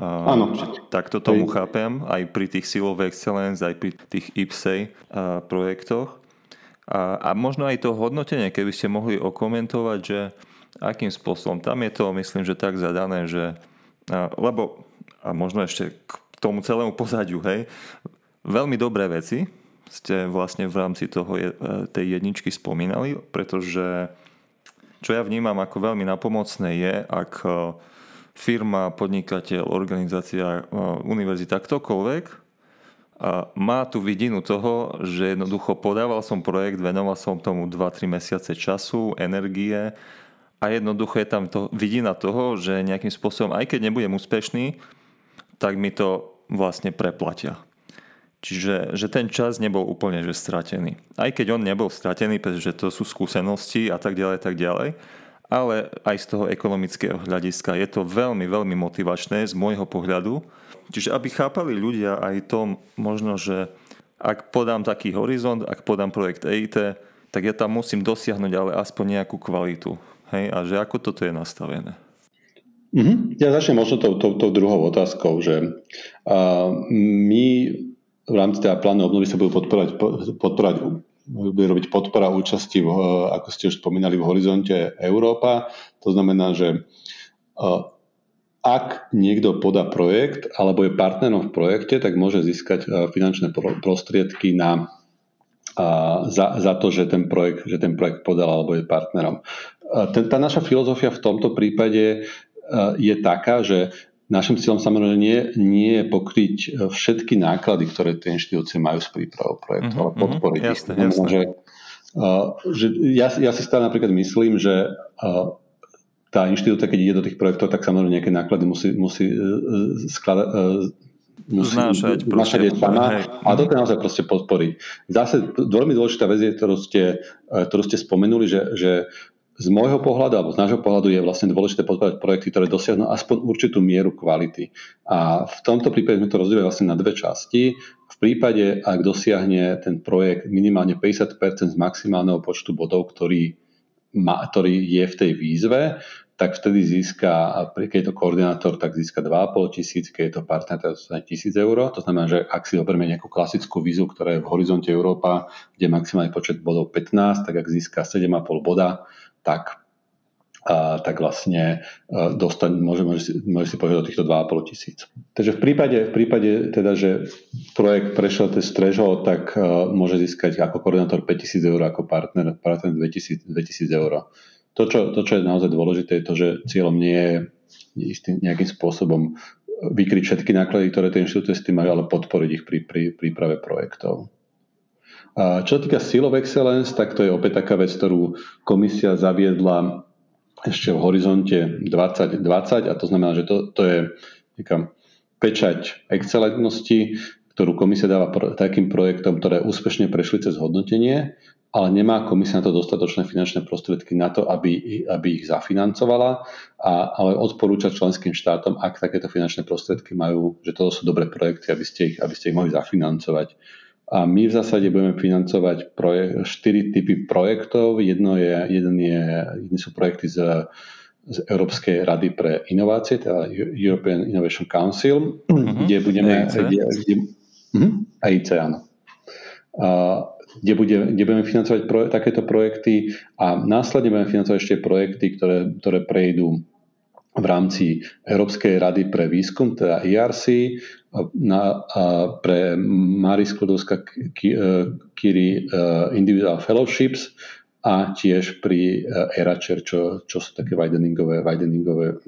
B: Áno.
A: Takto tomu chápem, aj pri tých Seal of Excellence, aj pri tých IPSEI projektoch. A, a možno aj to hodnotenie, keby ste mohli okomentovať, že akým spôsobom. Tam je to, myslím, že tak zadané, že lebo, a možno ešte k tomu celému pozadiu, hej, veľmi dobré veci ste vlastne v rámci toho, e, tej jedničky spomínali, pretože čo ja vnímam ako veľmi napomocné je, ak e, firma, podnikateľ, organizácia, e, univerzita, ktokoľvek má tu vidinu toho, že jednoducho podával som projekt, venoval som tomu 2-3 mesiace času, energie a jednoducho je tam to vidina toho, že nejakým spôsobom, aj keď nebudem úspešný, tak mi to vlastne preplatia. Čiže že ten čas nebol úplne že stratený. Aj keď on nebol stratený, pretože to sú skúsenosti a tak ďalej, tak ďalej, ale aj z toho ekonomického hľadiska je to veľmi, veľmi motivačné z môjho pohľadu. Čiže aby chápali ľudia aj to možno, že ak podám taký horizont, ak podám projekt EIT, tak ja tam musím dosiahnuť ale aspoň nejakú kvalitu. Hej? A že ako toto je nastavené?
B: Mm-hmm. Ja začnem možno tou, tou, tou druhou otázkou, že uh, my v rámci teda plánu obnovy sa budú podporovať, podporovať bude robiť podpora účasti, v, ako ste už spomínali, v horizonte Európa. To znamená, že ak niekto podá projekt alebo je partnerom v projekte, tak môže získať finančné prostriedky na, za, za to, že ten, projekt, že ten projekt podal alebo je partnerom. E, tá naša filozofia v tomto prípade je taká, že Našim cieľom samozrejme nie, nie je pokryť e, všetky náklady, ktoré tie inštitúcie majú s prípravou projektu, uh-huh, ale mhm, podporiť uh-huh, jasne. Jasne. Že, uh, že ja, ja si stále napríklad myslím, že tá inštitúcia, keď ide do tých projektov, tak samozrejme nejaké náklady musí, musí skladať,
A: musí znášať,
B: znášať sama a to je naozaj proste podporiť. Zase veľmi dôležitá vec je, ktorú ste, ktorú ste spomenuli, že, že z môjho pohľadu alebo z nášho pohľadu je vlastne dôležité podporovať projekty, ktoré dosiahnu aspoň určitú mieru kvality. A v tomto prípade sme to rozdielili vlastne na dve časti. V prípade, ak dosiahne ten projekt minimálne 50% z maximálneho počtu bodov, ktorý, má, ktorý je v tej výzve, tak vtedy získa, keď je to koordinátor, tak získa 2,5 tisíc, keď je to partner, tak dostane tisíc eur. To znamená, že ak si zoberieme nejakú klasickú výzvu, ktorá je v horizonte Európa, kde maximálny počet bodov 15, tak ak získa 7,5 boda, tak, a, tak vlastne dostane, môže, môže, môže si povedať o týchto 2,5 tisíc. Takže v prípade, v prípade teda, že projekt prešiel ten threshold, tak a, môže získať ako koordinátor 5000 eur, ako partner, partner 2000, 2000 eur. To čo, to, čo je naozaj dôležité, je to, že cieľom nie je istým nejakým spôsobom vykryť všetky náklady, ktoré tie inštitúcie s tým majú, ale podporiť ich pri, pri príprave projektov. A čo týka Seal of Excellence, tak to je opäť taká vec, ktorú komisia zaviedla ešte v horizonte 2020 a to znamená, že to, to je nejaká pečať excelentnosti, ktorú komisia dáva pro, takým projektom, ktoré úspešne prešli cez hodnotenie, ale nemá komisia na to dostatočné finančné prostriedky na to, aby, aby ich zafinancovala, a, ale odporúča členským štátom, ak takéto finančné prostriedky majú, že toto sú dobré projekty, aby ste ich, aby ste ich mohli zafinancovať. A my v zásade budeme financovať projek- 4 typy projektov. Jedno je, jeden je, jedni sú projekty z, z Európskej rady pre inovácie, teda European Innovation Council, uh-huh. kde budeme... AIC? Kde, kde, uh-huh, mhm, áno. A, kde, bude, kde budeme financovať pro, takéto projekty a následne budeme financovať ešte projekty, ktoré, ktoré prejdú v rámci Európskej rady pre výskum, teda ERC, na, a pre Mari Sklodovská Kiri e, Individual Fellowships a tiež pri e, ERACHER, čo, čo sú také wideningové, wideningové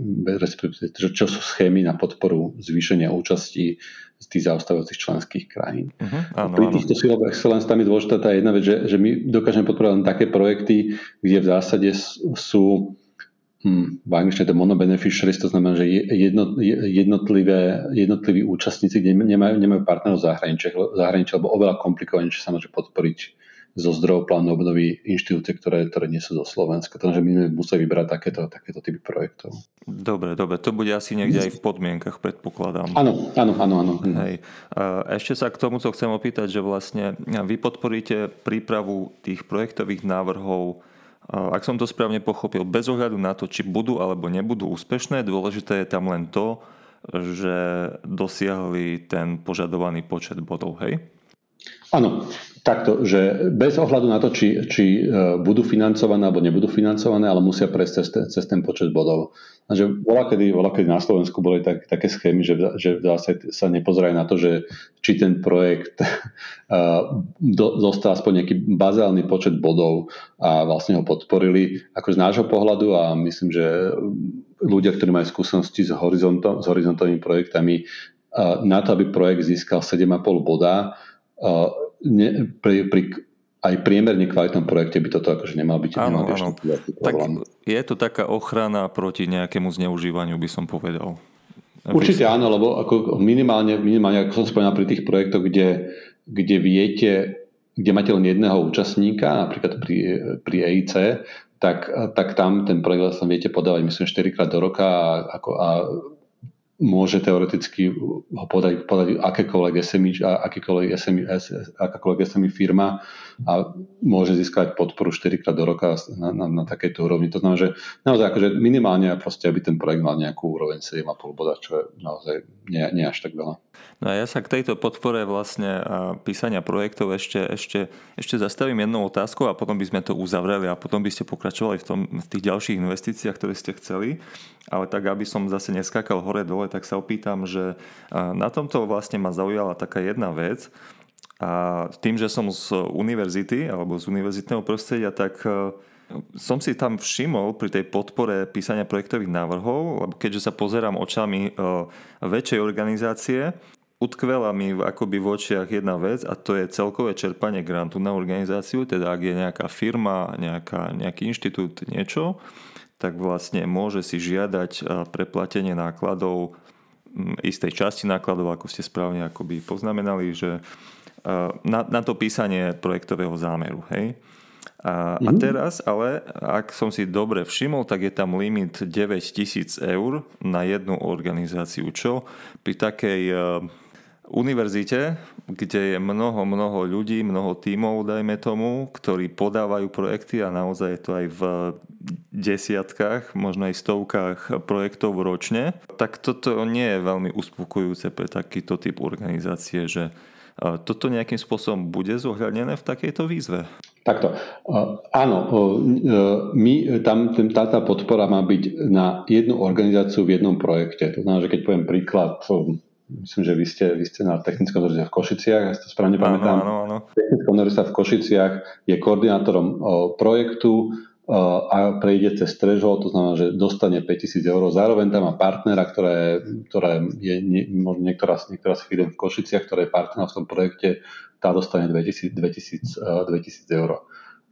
B: čo, čo sú schémy na podporu zvýšenia účasti z tých zaostávajúcich členských krajín. Uh-huh, áno, Pri týchto silách excellence tam je dôležitá tá jedna vec, že, že my dokážeme podporovať také projekty, kde v zásade sú hmm, angličtine to monobeneficiaries, to znamená, že jednotlivé, jednotliví účastníci, kde nemajú, nemajú partnerov zahraničia, zahraničia, alebo oveľa komplikovanejšie sa môže podporiť zo zdrojov plánu obnovy inštitúcie, ktoré, ktoré nie sú zo Slovenska. Takže my sme museli vybrať takéto, takéto typy projektov.
A: Dobre, dobre. To bude asi niekde aj v podmienkach, predpokladám.
B: Áno, áno, áno. áno.
A: Hej. Ešte sa k tomuto chcem opýtať, že vlastne vy podporíte prípravu tých projektových návrhov ak som to správne pochopil, bez ohľadu na to, či budú alebo nebudú úspešné, dôležité je tam len to, že dosiahli ten požadovaný počet bodov, hej?
B: Áno, takto, že bez ohľadu na to, či, či e, budú financované alebo nebudú financované, ale musia prejsť cez, cez ten počet bodov. A že bola kedy, bola kedy na Slovensku boli tak, také schémy, že, že zase sa nepozerajú na to, že či ten projekt uh, do, dostal aspoň nejaký bazálny počet bodov a vlastne ho podporili. Ako z nášho pohľadu a myslím, že ľudia, ktorí majú skúsenosti s, horizontom, s horizontovými projektami, uh, na to, aby projekt získal 7,5 boda, ne, pri, pri aj priemerne kvalitnom projekte by toto akože nemal byť,
A: áno,
B: nemal
A: áno. Tak je to taká ochrana proti nejakému zneužívaniu, by som povedal.
B: Určite áno, lebo ako minimálne, minimálne, ako som spomínal pri tých projektoch, kde, kde viete, kde máte len jedného účastníka, napríklad pri, pri EIC, tak, tak tam ten projekt vlastne viete podávať myslím 4 krát do roka a, ako, a môže teoreticky ho podať, podať akékoľvek SMI, akékoľvek SMI, akákoľvek SMI firma a môže získať podporu 4 krát do roka na, na, na takejto úrovni. To znamená, že naozaj akože minimálne proste, aby ten projekt mal nejakú úroveň 7,5 boda, čo je naozaj nie, nie až tak veľa.
A: No a ja sa k tejto podpore vlastne písania projektov ešte, ešte, ešte zastavím jednou otázkou a potom by sme to uzavreli a potom by ste pokračovali v, tom, v tých ďalších investíciách, ktoré ste chceli. Ale tak, aby som zase neskakal hore-dole, tak sa opýtam, že na tomto vlastne ma zaujala taká jedna vec, a tým, že som z univerzity alebo z univerzitného prostredia, tak e, som si tam všimol pri tej podpore písania projektových návrhov, lebo keďže sa pozerám očami e, väčšej organizácie, utkvela mi akoby v očiach jedna vec a to je celkové čerpanie grantu na organizáciu, teda ak je nejaká firma, nejaká, nejaký inštitút, niečo, tak vlastne môže si žiadať e, preplatenie nákladov istej časti nákladov, ako ste správne akoby poznamenali, že na, na to písanie projektového zámeru. Hej? A, mm-hmm. a mhm. teraz ale, ak som si dobre všimol, tak je tam limit 9000 eur na jednu organizáciu, čo pri takej uh, univerzite, kde je mnoho, mnoho ľudí, mnoho tímov, dajme tomu, ktorí podávajú projekty a naozaj je to aj v desiatkách, možno aj stovkách projektov ročne, tak toto nie je veľmi uspokojujúce pre takýto typ organizácie, že toto nejakým spôsobom bude zohľadnené v takejto výzve?
B: Takto. Áno, my, tam táto podpora má byť na jednu organizáciu v jednom projekte. To znamená, že keď poviem príklad, myslím, že vy ste, vy ste na Technickom univerzite v Košiciach, ja si to správne pamätám.
A: Áno, áno.
B: Technická univerzita v Košiciach je koordinátorom projektu, a prejde cez threshold, to znamená, že dostane 5000 eur. Zároveň tam má partnera, ktorá je, ktorá je možno niektorá, niektorá z firm v Košiciach, ktorá je partner v tom projekte, tá dostane 2000, 2000, 2000 eur.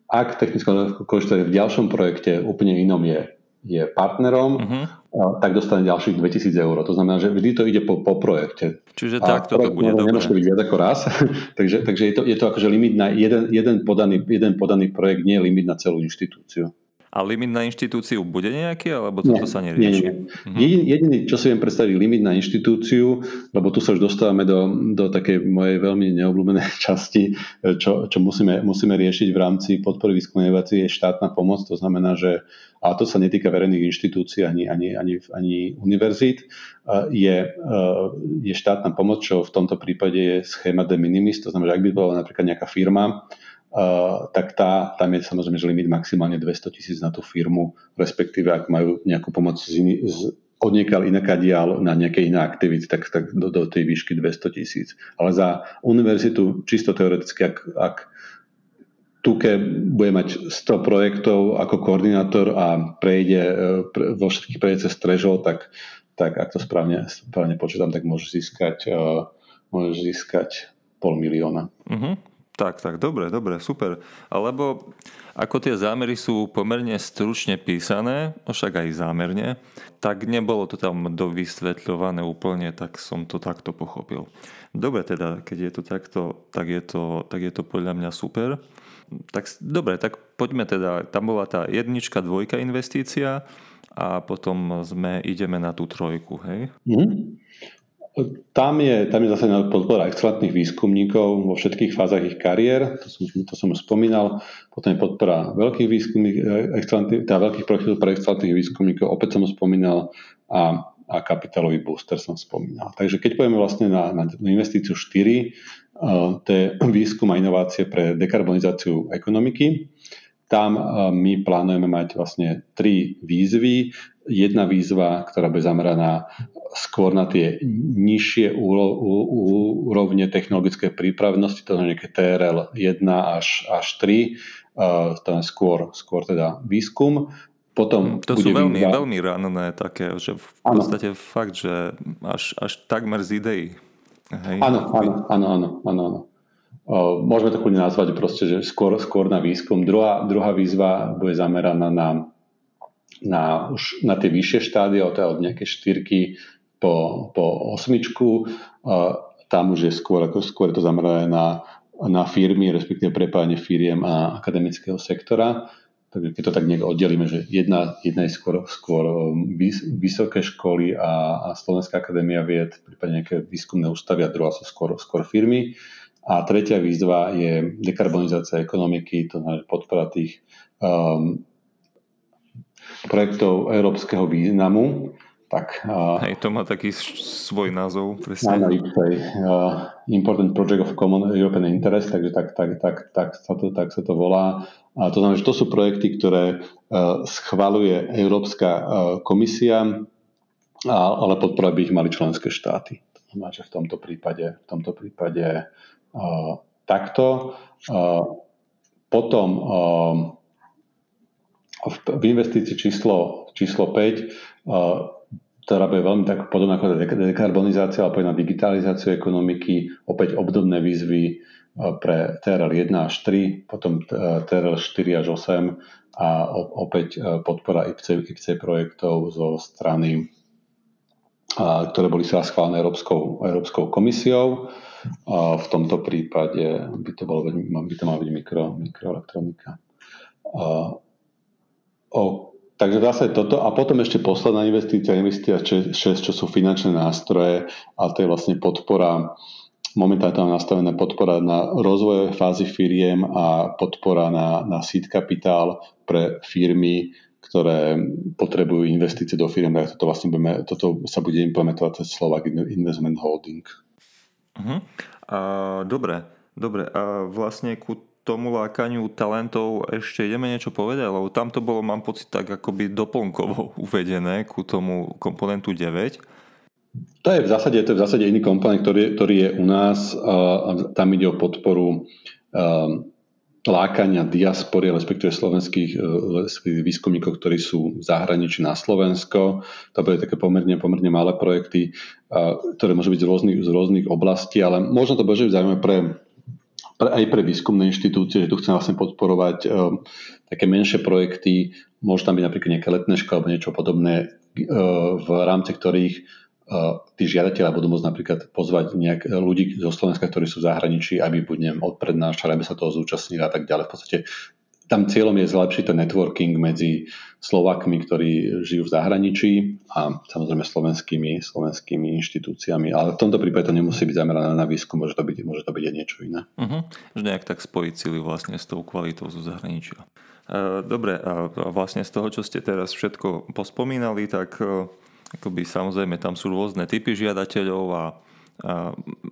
B: Ak technická Košice v ďalšom projekte úplne inom je je partnerom, uh-huh. Tak dostane ďalších 2000 eur. To znamená, že vždy to ide po, po projekte.
A: Čiže takto to bude dobre.
B: Nemôže byť viac ako raz. takže takže je, to, je to akože limit na jeden, jeden, podaný, jeden podaný projekt, nie limit na celú inštitúciu.
A: A limit na inštitúciu bude nejaký, alebo toto nie, sa nerieši?
B: Nie, nie. Mhm. Jediný, jediný, čo si viem predstaviť, limit na inštitúciu, lebo tu sa už dostávame do, do takej mojej veľmi neobľúbenej časti, čo, čo musíme, musíme riešiť v rámci podpory výskumnej inovácie, je štátna pomoc. To znamená, že a to sa netýka verejných inštitúcií ani, ani, ani, ani univerzít, je, je štátna pomoc, čo v tomto prípade je schéma de minimis, to znamená, že ak by bola napríklad nejaká firma, Uh, tak tá, tam je samozrejme že limit maximálne 200 tisíc na tú firmu, respektíve ak majú nejakú pomoc z, iný, z odniekal inakadiaľ na nejaké iné aktivity, tak, tak do, do tej výšky 200 tisíc. Ale za univerzitu čisto teoreticky, ak, ak Tuke bude mať 100 projektov ako koordinátor a prejde e, pre, vo všetkých prejde cez trežol, tak, tak ak to správne, správne počítam, tak môže získať, uh, môže získať pol milióna.
A: Uh-huh. Tak, tak, dobre, dobre, super. Alebo ako tie zámery sú pomerne stručne písané, však aj zámerne, tak nebolo to tam dovysvetľované úplne, tak som to takto pochopil. Dobre teda, keď je to takto, tak je to, tak je to podľa mňa super. Tak dobre, tak poďme teda, tam bola tá jednička, dvojka investícia a potom sme, ideme na tú trojku, hej? Mm-hmm.
B: Tam je, tam je zase podpora excelentných výskumníkov vo všetkých fázach ich kariér, to som, to som už spomínal. Potom je podpora veľkých výskumníkov, teda veľkých projektov pre excelentných výskumníkov, opäť som spomínal. A, a kapitálový booster som spomínal. Takže keď povieme vlastne na, na investíciu 4, to je výskum a inovácie pre dekarbonizáciu ekonomiky. Tam my plánujeme mať vlastne tri výzvy. Jedna výzva, ktorá bude zameraná skôr na tie nižšie úrovne technologickej prípravnosti, to znamená nejaké TRL 1 až, až 3, to je skôr, skôr teda výskum.
A: Potom to sú veľmi, výzva... veľmi ranné také, že v podstate ano. fakt, že až, až takmer z.
B: Hej. Áno, áno, áno, áno, áno, môžeme to kľudne nazvať proste, že skôr, skôr na výskum. Druhá, druhá výzva bude zameraná na, na, už na tie vyššie štády, od, od nejaké štyrky po, po osmičku. Tam už je skôr, ako skôr to zamerané na, na firmy, respektíve prepájanie firiem a akademického sektora. Takže keď to tak nejak oddelíme, že jedna, jedna je skôr, skôr um, vys, vysoké školy a, a Slovenská akadémia vied, prípadne nejaké výskumné ústavy a druhá sú skôr, skôr firmy. A tretia výzva je dekarbonizácia ekonomiky, to znamená podpora tých um, projektov európskeho významu, tak,
A: uh, Hej, to má taký svoj názov, presne.
B: Áno, uh, Important Project of Common European Interest, takže tak, tak, tak, tak, sa, to, tak sa to volá. A to znamená, že to sú projekty, ktoré uh, schvaluje Európska uh, komisia, a, ale podporovať by ich mali členské štáty. To znamená, že v tomto prípade, v tomto prípade uh, takto. Uh, potom uh, v, investícii číslo, číslo 5 uh, ktorá bude veľmi tak podobná ako dekarbonizácia, ale na digitalizáciu ekonomiky, opäť obdobné výzvy pre TRL 1 až 3, potom TRL 4 až 8 a opäť podpora IPC, IPC projektov zo strany, ktoré boli sa schválené Európskou, Európskou komisiou. A v tomto prípade by to, bolo, by to mala byť mikro, mikroelektronika. O Takže zase toto a potom ešte posledná investícia, investícia 6, čo sú finančné nástroje a to je vlastne podpora, momentálne nastavená podpora na rozvojové fázy firiem a podpora na, na seed kapitál pre firmy, ktoré potrebujú investície do firiem, tak toto, vlastne budeme, toto sa bude implementovať cez Slovak Investment Holding.
A: Uh-huh. Uh, dobre, dobre. A vlastne ku tomu lákaniu talentov ešte ideme niečo povedať, lebo tam to bolo, mám pocit, tak akoby doplnkovo uvedené ku tomu komponentu 9.
B: To je v zásade, to je v zásade iný komponent, ktorý, ktorý je u nás. A tam ide o podporu um, lákania diaspory, respektíve slovenských e, výskumníkov, ktorí sú v zahraničí na Slovensko. To bude také pomerne, pomerne malé projekty, ktoré môžu byť z rôznych, z rôznych oblastí, ale možno to bude zaujímavé pre aj pre výskumné inštitúcie, že tu chcem vlastne podporovať uh, také menšie projekty, môže tam byť napríklad nejaké letné školy alebo niečo podobné, uh, v rámci ktorých uh, tí žiadatelia budú môcť napríklad pozvať nejak ľudí zo Slovenska, ktorí sú v zahraničí, aby buď neviem, odprednášali, aby sa toho zúčastnili a tak ďalej. V podstate tam cieľom je zlepšiť ten networking medzi Slovakmi, ktorí žijú v zahraničí a samozrejme slovenskými, slovenskými inštitúciami. Ale v tomto prípade to nemusí byť zamerané na výskum, môže to byť, môže to byť aj niečo iné.
A: Uh-huh. Že nejak tak spojiť sily vlastne s tou kvalitou zo zahraničia. E, dobre, a vlastne z toho, čo ste teraz všetko pospomínali, tak e, akoby samozrejme tam sú rôzne typy žiadateľov a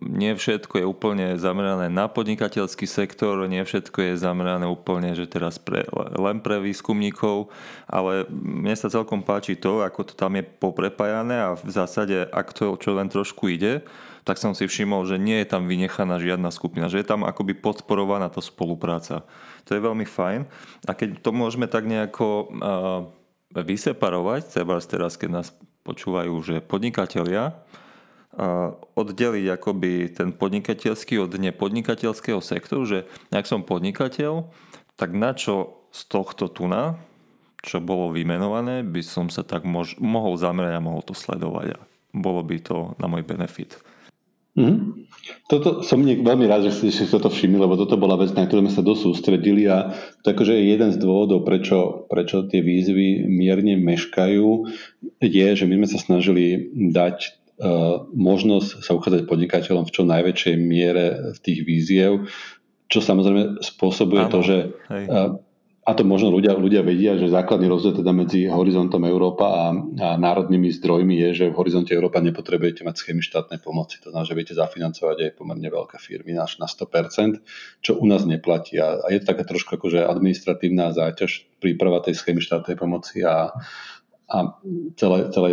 A: nie všetko je úplne zamerané na podnikateľský sektor, nie všetko je zamerané úplne, že teraz pre, len pre výskumníkov, ale mne sa celkom páči to, ako to tam je poprepájané a v zásade, ak to čo len trošku ide, tak som si všimol, že nie je tam vynechaná žiadna skupina, že je tam akoby podporovaná tá spolupráca. To je veľmi fajn. A keď to môžeme tak nejako uh, vyseparovať, teraz, keď nás počúvajú, že podnikatelia, oddeliť akoby ten podnikateľský od nepodnikateľského sektoru, že ak som podnikateľ, tak na čo z tohto tuna, čo bolo vymenované, by som sa tak mož, mohol zamerať a mohol to sledovať a bolo by to na môj benefit.
B: Mm-hmm. Toto som nie, veľmi rád, že ste si toto všimli, lebo toto bola vec, na ktorú sme sa dosť sústredili a to akože je jeden z dôvodov, prečo, prečo tie výzvy mierne meškajú, je, že my sme sa snažili dať možnosť sa uchádzať podnikateľom v čo najväčšej miere v tých víziev, čo samozrejme spôsobuje ano, to, že hej. Eh, a to možno ľudia, ľudia vedia, že základný rozdiel teda medzi horizontom Európa a, a národnými zdrojmi je, že v horizonte Európa nepotrebujete mať schémy štátnej pomoci. To znamená, že viete zafinancovať aj pomerne veľké firmy až na 100%, čo u nás neplatí. A, a je to taká trošku akože administratívna záťaž príprava tej schémy štátnej pomoci a, a celé, celé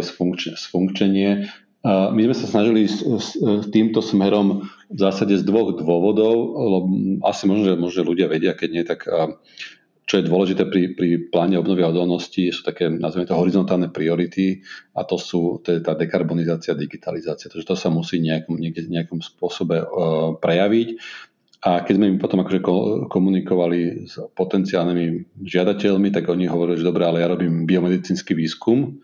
B: sfunkčenie. My sme sa snažili s, s týmto smerom v zásade z dvoch dôvodov, lebo asi možno, že, možno, ľudia vedia, keď nie, tak čo je dôležité pri, pri pláne obnovy a odolnosti, sú také, nazvime to, horizontálne priority a to sú to je tá dekarbonizácia digitalizácia. Takže to sa musí nejakom, niekde, nejakom spôsobe uh, prejaviť. A keď sme im potom akože komunikovali s potenciálnymi žiadateľmi, tak oni hovorili, že dobre, ale ja robím biomedicínsky výskum,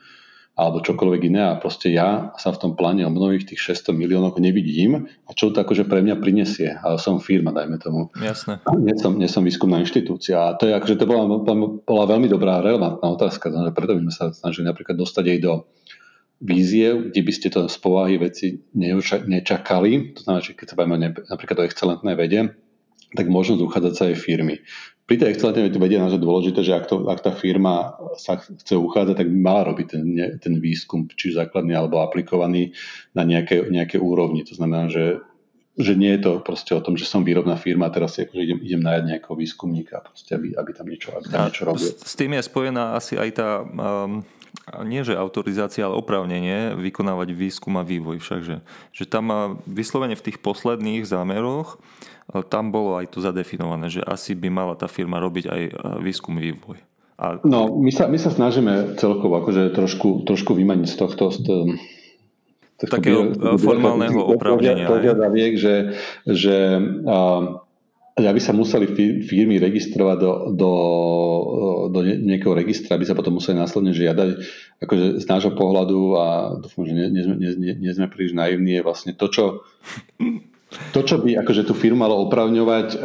B: alebo čokoľvek iné a proste ja sa v tom pláne obnovy v tých 600 miliónoch nevidím a čo to akože pre mňa prinesie. Ale som firma, dajme tomu.
A: Jasné.
B: Nie som, nie som výskumná inštitúcia. A to je akože to bola, bola veľmi dobrá relevantná otázka. Preto by sme sa snažili napríklad dostať aj do víziev, kde by ste to z povahy veci nečakali. To znamená, že keď sa bavíme napríklad o excelentnej vede, tak možnosť uchádzať sa aj firmy pri tej excelentnej vede je dôležité, že ak, to, ak tá firma sa chce uchádzať, tak by mala robiť ten, ten výskum, či základný alebo aplikovaný na nejaké, nejaké úrovni. To znamená, že, že nie je to proste o tom, že som výrobná firma a teraz si akože idem, idem najať nejakého výskumníka, proste, aby, aby tam niečo, aby tam niečo robil.
A: S, s tým je spojená asi aj tá um, nie že autorizácia, ale oprávnenie vykonávať výskum a vývoj všakže. Že tam vyslovene v tých posledných zámeroch tam bolo aj to zadefinované, že asi by mala tá firma robiť aj výskum vývoj.
B: A... No, my sa, my sa snažíme celkovo akože trošku, trošku vymaniť z tohto, z
A: to, takého formálneho oprávnenia.
B: Požiadaviek, že, že aby sa museli firmy registrovať do, do, do nejakého registra, aby sa potom museli následne žiadať. Akože z nášho pohľadu, a dúfam, že nie, nie, nie, nie sme príliš naivní, je vlastne to, čo to, čo by akože tú firmu malo opravňovať, e,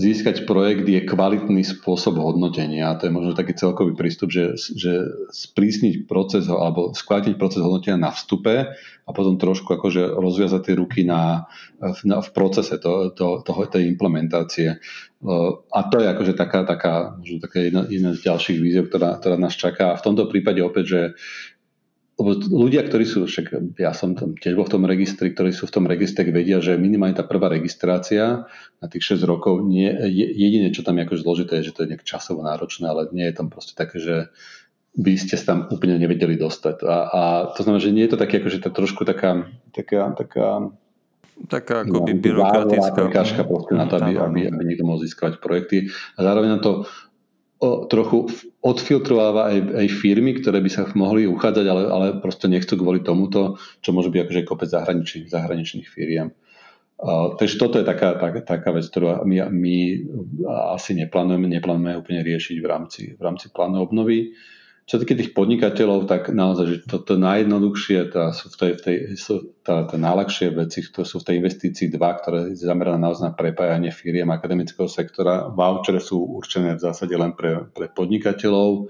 B: získať projekt, je kvalitný spôsob hodnotenia. To je možno taký celkový prístup, že, že sprísniť proces alebo skvalitniť proces hodnotenia na vstupe a potom trošku akože rozviazať tie ruky na, na, v procese to, to, toho, tej implementácie. E, a to je akože taká, taká, možno taká jedna, jedna z ďalších víziev, ktorá, ktorá nás čaká. A v tomto prípade opäť, že lebo ľudia, ktorí sú, však ja som tam tiež bol v tom registri, ktorí sú v tom registre, vedia, že minimálne tá prvá registrácia na tých 6 rokov, nie, jedine, čo tam je akože zložité, je, že to je nejak časovo náročné, ale nie je tam proste také, že by ste sa tam úplne nevedeli dostať. A, a to znamená, že nie je to také, akože to trošku taká, taká, taká
A: taká akoby no, byrokratická.
B: Prekážka na to, aby, aby, aby niekto mohol získať projekty. A zároveň na to o, trochu odfiltrováva aj, aj firmy, ktoré by sa mohli uchádzať, ale, ale proste nechcú kvôli tomuto, čo môže byť akože kopec zahraničných, zahraničných firiem. Uh, takže toto je taká, tak, taká vec, ktorú my, my asi neplánujeme, neplánujeme úplne riešiť v rámci, v rámci plánu obnovy. Čo týka tých podnikateľov, tak naozaj, že toto to najjednoduchšie, tá, sú v tej, v tej, sú tá, tá najľahšie veci, to sú v tej investícii dva, ktoré je zamerané naozaj na prepájanie firiem akademického sektora. Vouchere sú určené v zásade len pre, pre podnikateľov.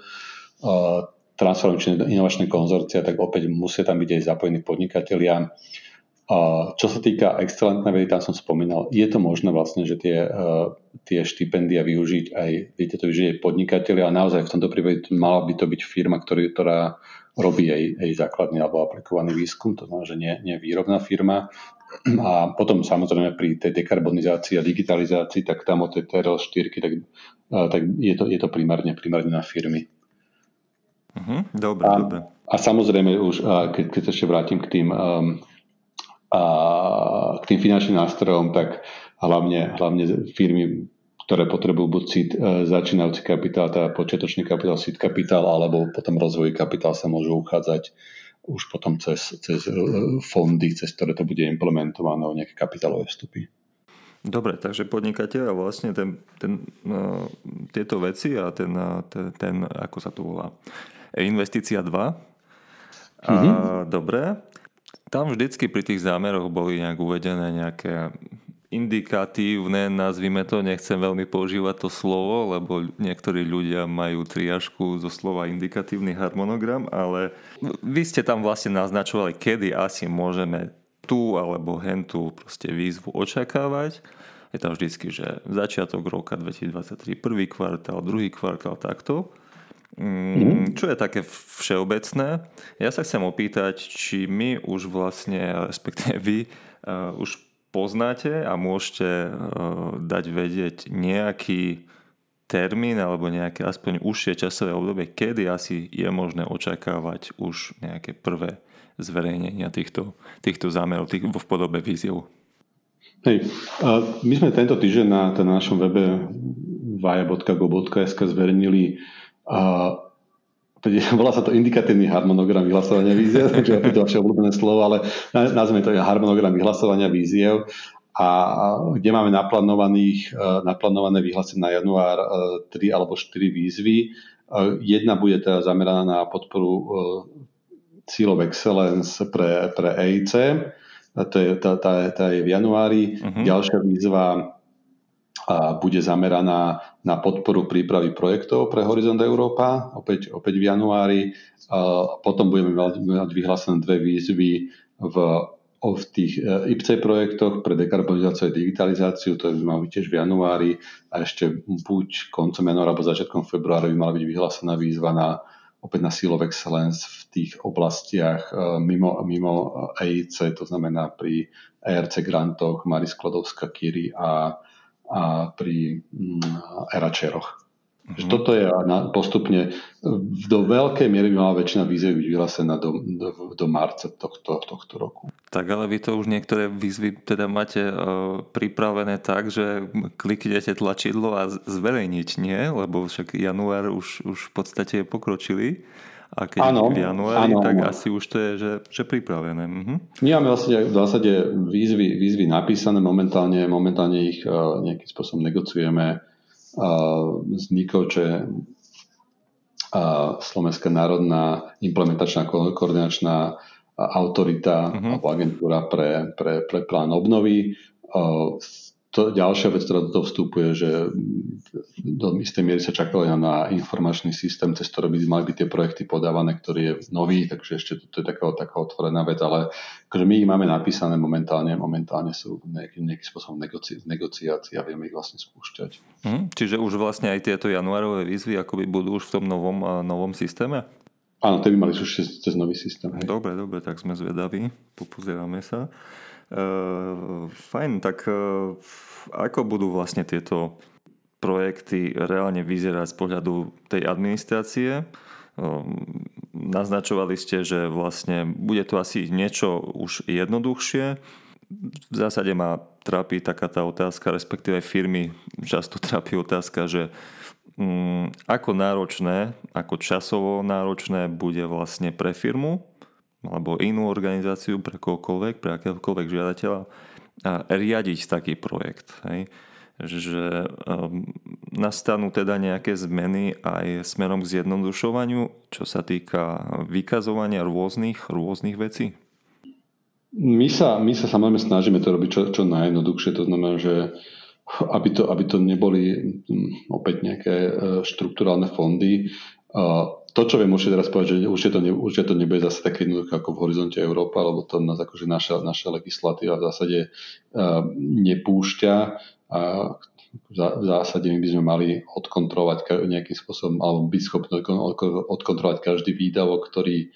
B: Transformačné inovačné konzorcia, tak opäť musia tam byť aj zapojení podnikatelia. Čo sa týka excelentnej vedy, tam som spomínal, je to možné vlastne, že tie, e, tie štipendia využiť aj, viete to využiť aj podnikateľi, a naozaj v tomto prípade mala by to byť firma, ktorý, ktorá robí aj, aj základný alebo aplikovaný výskum, to znamená, že nie, nie výrobná firma. A potom samozrejme pri tej dekarbonizácii a digitalizácii, tak tam od tej TRL4, tak, e, tak je, to, je to primárne, primárne na firmy.
A: Uh-huh, dobre, a, dobre.
B: A samozrejme už, keď, keď ešte vrátim k tým um, a k tým finančným nástrojom, tak hlavne, hlavne firmy, ktoré potrebujú buď CIT, e, začínajúci kapitál, teda počiatočný kapitál, CIT kapitál, alebo potom rozvoj kapitál sa môžu uchádzať už potom cez, cez e, fondy, cez ktoré to bude implementované o nejaké kapitálové vstupy.
A: Dobre, takže podnikateľ a vlastne ten, ten, uh, tieto veci a ten, uh, ten, ten, ako sa to volá, investícia 2. Mm-hmm. A, dobre, tam vždycky pri tých zámeroch boli nejak uvedené nejaké indikatívne, nazvime to, nechcem veľmi používať to slovo, lebo niektorí ľudia majú triažku zo slova indikatívny harmonogram, ale vy ste tam vlastne naznačovali, kedy asi môžeme tú alebo hentu proste výzvu očakávať je tam vždycky, že začiatok roka 2023, prvý kvartál, druhý kvartál, takto. Mm, čo je také všeobecné. Ja sa chcem opýtať, či my už vlastne, respektíve vy, uh, už poznáte a môžete uh, dať vedieť nejaký termín alebo nejaké aspoň užšie časové obdobie, kedy asi je možné očakávať už nejaké prvé zverejnenia týchto, týchto zámerov tých, v podobe víziev?
B: Hej, my sme tento týždeň na, na našom webe vaja.go.sk zverejnili volá sa to indikatívny harmonogram vyhlasovania víziev, takže je to vaše obľúbené slovo, ale nazveme to harmonogram vyhlasovania víziev a kde máme naplánovaných, e, naplánované vyhlásenie na január 3 e, alebo 4 výzvy. E, jedna bude teda zameraná na podporu of Excellence pre, pre EIC, to je, tá, tá, tá je v januári. Uh-huh. Ďalšia výzva a bude zameraná na podporu prípravy projektov pre Horizont Európa, opäť, opäť v januári. Potom budeme mať vyhlásené dve výzvy v v tých e, IPC projektoch pre dekarbonizáciu a digitalizáciu, to by malo byť tiež v januári a ešte buď koncom januára alebo začiatkom februára by mala byť vyhlásená výzva na opäť na Seal of Excellence v tých oblastiach e, mimo, mimo EIC, to znamená pri ERC grantoch, Maris Klodovská, Kiri a, a pri mm, Eračeroch. Mm-hmm. Toto je postupne, do veľkej miery by mala väčšina výziev byť vyhlásená do, do, do marca tohto, tohto roku.
A: Tak ale vy to už niektoré výzvy teda máte uh, pripravené tak, že kliknete tlačidlo a zverejniť, nie? Lebo však január už, už v podstate pokročili. A keď ano, v januári, ano, tak ano. asi už to je že, že pripravené. Mhm.
B: My máme vlastne v zásade výzvy, výzvy napísané momentálne, momentálne ich uh, nejakým spôsobom negociujeme vznikol, čo je Slovenská národná implementačná koordinačná autorita uh-huh. alebo agentúra pre, pre, pre plán obnovy to, ďalšia vec, ktorá do toho vstupuje, že do istej miery sa čakalo na informačný systém, cez ktorý by mali byť tie projekty podávané, ktorý je nový, takže ešte to, to je taká, taká otvorená vec, ale akože my ich máme napísané momentálne, momentálne sú nejaký, nejaký spôsobom negoci, negociácií a vieme ich vlastne spúšťať.
A: Hmm, čiže už vlastne aj tieto januárové výzvy akoby budú už v tom novom, novom systéme?
B: Áno, tie by mali už cez, nový systém. Hej.
A: Dobre, dobre, tak sme zvedaví, popozeráme sa. Uh, fajn, tak uh, ako budú vlastne tieto projekty reálne vyzerať z pohľadu tej administrácie? Uh, naznačovali ste, že vlastne bude to asi niečo už jednoduchšie. V zásade ma trápi taká tá otázka, respektíve firmy často trápi otázka, že um, ako náročné, ako časovo náročné bude vlastne pre firmu alebo inú organizáciu pre kohokoľvek, pre akéhokoľvek žiadateľa a riadiť taký projekt. Hej. Že um, nastanú teda nejaké zmeny aj smerom k zjednodušovaniu, čo sa týka vykazovania rôznych, rôznych vecí?
B: My sa, my sa samozrejme snažíme to robiť čo, čo najjednoduchšie, to znamená, že aby to, aby to neboli hm, opäť nejaké e, štruktúrálne fondy, to, čo viem určite teraz povedať, že určite to, ne, určite to nebude zase také jednoduché ako v horizonte Európa, lebo to nás akože naša, naša legislatíva v zásade uh, nepúšťa a v zásade my by sme mali odkontrolovať nejakým spôsobom, alebo byť schopní odkontrolovať každý výdavok, ktorý,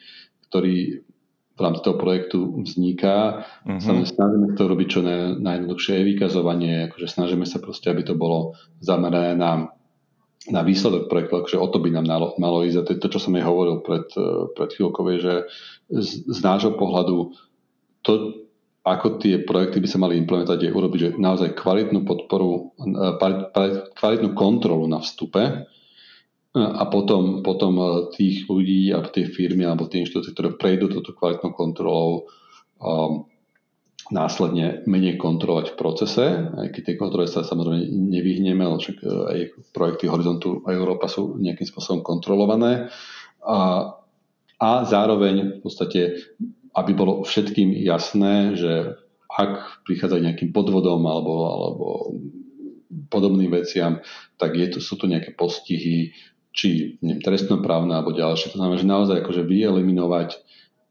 B: ktorý v rámci toho projektu vzniká. Uh-huh. Snažíme to robiť čo najjednoduchšie vykazovanie, akože snažíme sa proste, aby to bolo zamerané na na výsledok projektu, akože o to by nám malo, malo ísť. A to je to, čo som aj hovoril pred, eh, pred chvíľkou, že z, z nášho pohľadu to, ako tie projekty by sa mali implementovať, je urobiť že naozaj kvalitnú podporu, eh, kvalitnú kontrolu na vstupe eh, a potom, potom tých ľudí a tie firmy alebo tie inštitúcie, ktoré prejdú túto kvalitnou kontrolou, následne menej kontrolovať v procese, aj keď tie kontrole sa samozrejme nevyhneme, ale však e, aj projekty Horizontu Európa sú nejakým spôsobom kontrolované. A, a zároveň v podstate, aby bolo všetkým jasné, že ak prichádza nejakým podvodom alebo, alebo podobným veciam, tak je to, sú tu nejaké postihy, či neviem, trestnoprávne alebo ďalšie. To znamená, že naozaj akože vyeliminovať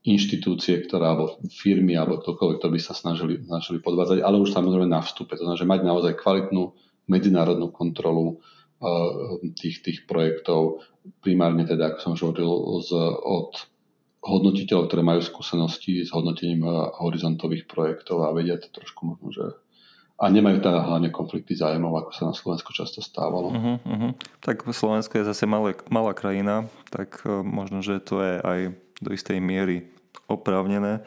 B: inštitúcie, ktorá, alebo firmy, alebo ktokoľvek, kto by sa snažili, snažili podvádzať, ale už samozrejme na vstupe. To znamená, že mať naozaj kvalitnú medzinárodnú kontrolu uh, tých, tých projektov, primárne teda, ako som už hovoril, z, od hodnotiteľov, ktoré majú skúsenosti s hodnotením horizontových projektov a vedia to trošku možno, že a nemajú teda hlavne konflikty zájmov, ako sa na Slovensku často stávalo. Uh-huh,
A: uh-huh. Tak Slovensko je zase malé, malá krajina, tak uh, možno, že to je aj do istej miery oprávnené.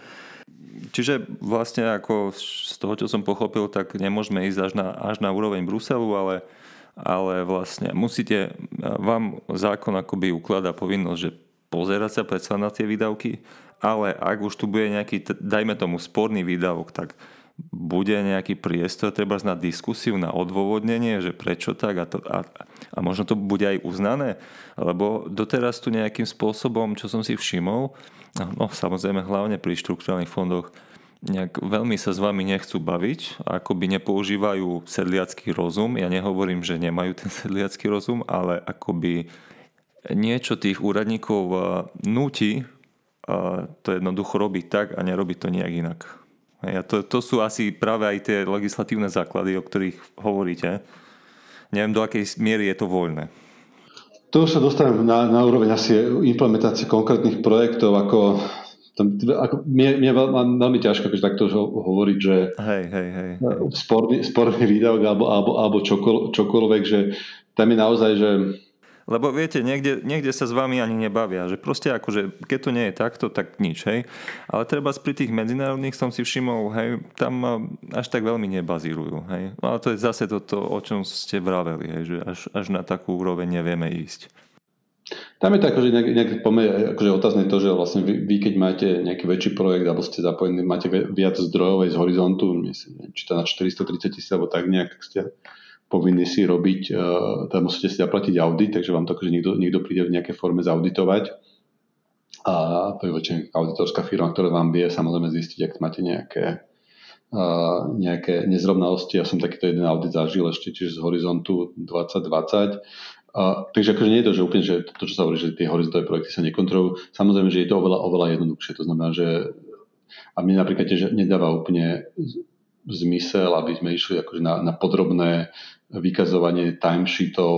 A: Čiže vlastne ako z toho, čo som pochopil, tak nemôžeme ísť až na, až na úroveň Bruselu, ale, ale vlastne musíte, vám zákon akoby ukladá povinnosť, že pozerať sa predsa na tie výdavky, ale ak už tu bude nejaký, dajme tomu sporný výdavok, tak bude nejaký priestor treba na diskusiu, na odôvodnenie, že prečo tak a, to, a, a možno to bude aj uznané, lebo doteraz tu nejakým spôsobom, čo som si všimol, no samozrejme hlavne pri štruktúrnych fondoch, nejak veľmi sa s vami nechcú baviť, akoby nepoužívajú sedliacký rozum. Ja nehovorím, že nemajú ten sedliacký rozum, ale akoby niečo tých úradníkov núti to jednoducho robiť tak a nerobiť to nejak inak. A to, to sú asi práve aj tie legislatívne základy, o ktorých hovoríte. Neviem, do akej miery je to voľné.
B: To sa dostanem na, na úroveň asi implementácie konkrétnych projektov, ako tam, ako, mne, mne veľmi ťažko keď takto hovoriť, že
A: hej, hej, hej.
B: sporný, sporný výdavok alebo, alebo, alebo čokoľvek, že tam je naozaj, že
A: lebo viete, niekde, niekde sa s vami ani nebavia, že proste akože, keď to nie je takto, tak nič, hej. Ale treba pri tých medzinárodných som si všimol, hej, tam až tak veľmi nebazírujú, hej. No ale to je zase toto, o čom ste vraveli, hej, že až, až na takú úroveň nevieme ísť.
B: Tam je to akože nejak, nejak pomer, akože otázne to, že vlastne vy, vy, keď máte nejaký väčší projekt alebo ste zapojení, máte viac zdrojov z horizontu, myslím, či to na 430 tisíc alebo tak nejak, tak ste povinní si robiť, e, teda musíte si zaplatiť audit, takže vám to akože niekto, niekto príde v nejakej forme zauditovať. A to je väčšinou auditorská firma, ktorá vám vie samozrejme zistiť, ak máte nejaké, uh, nejaké nezrovnalosti. Ja som takýto jeden audit zažil ešte tiež z horizontu 2020. Uh, takže akože nie je to, že úplne, že to, čo sa hovorí, že tie horizontové projekty sa nekontrolujú. Samozrejme, že je to oveľa, oveľa jednoduchšie. To znamená, že a mne napríklad tiež nedáva úplne zmysel, aby sme išli akože na, na podrobné vykazovanie timesheetov,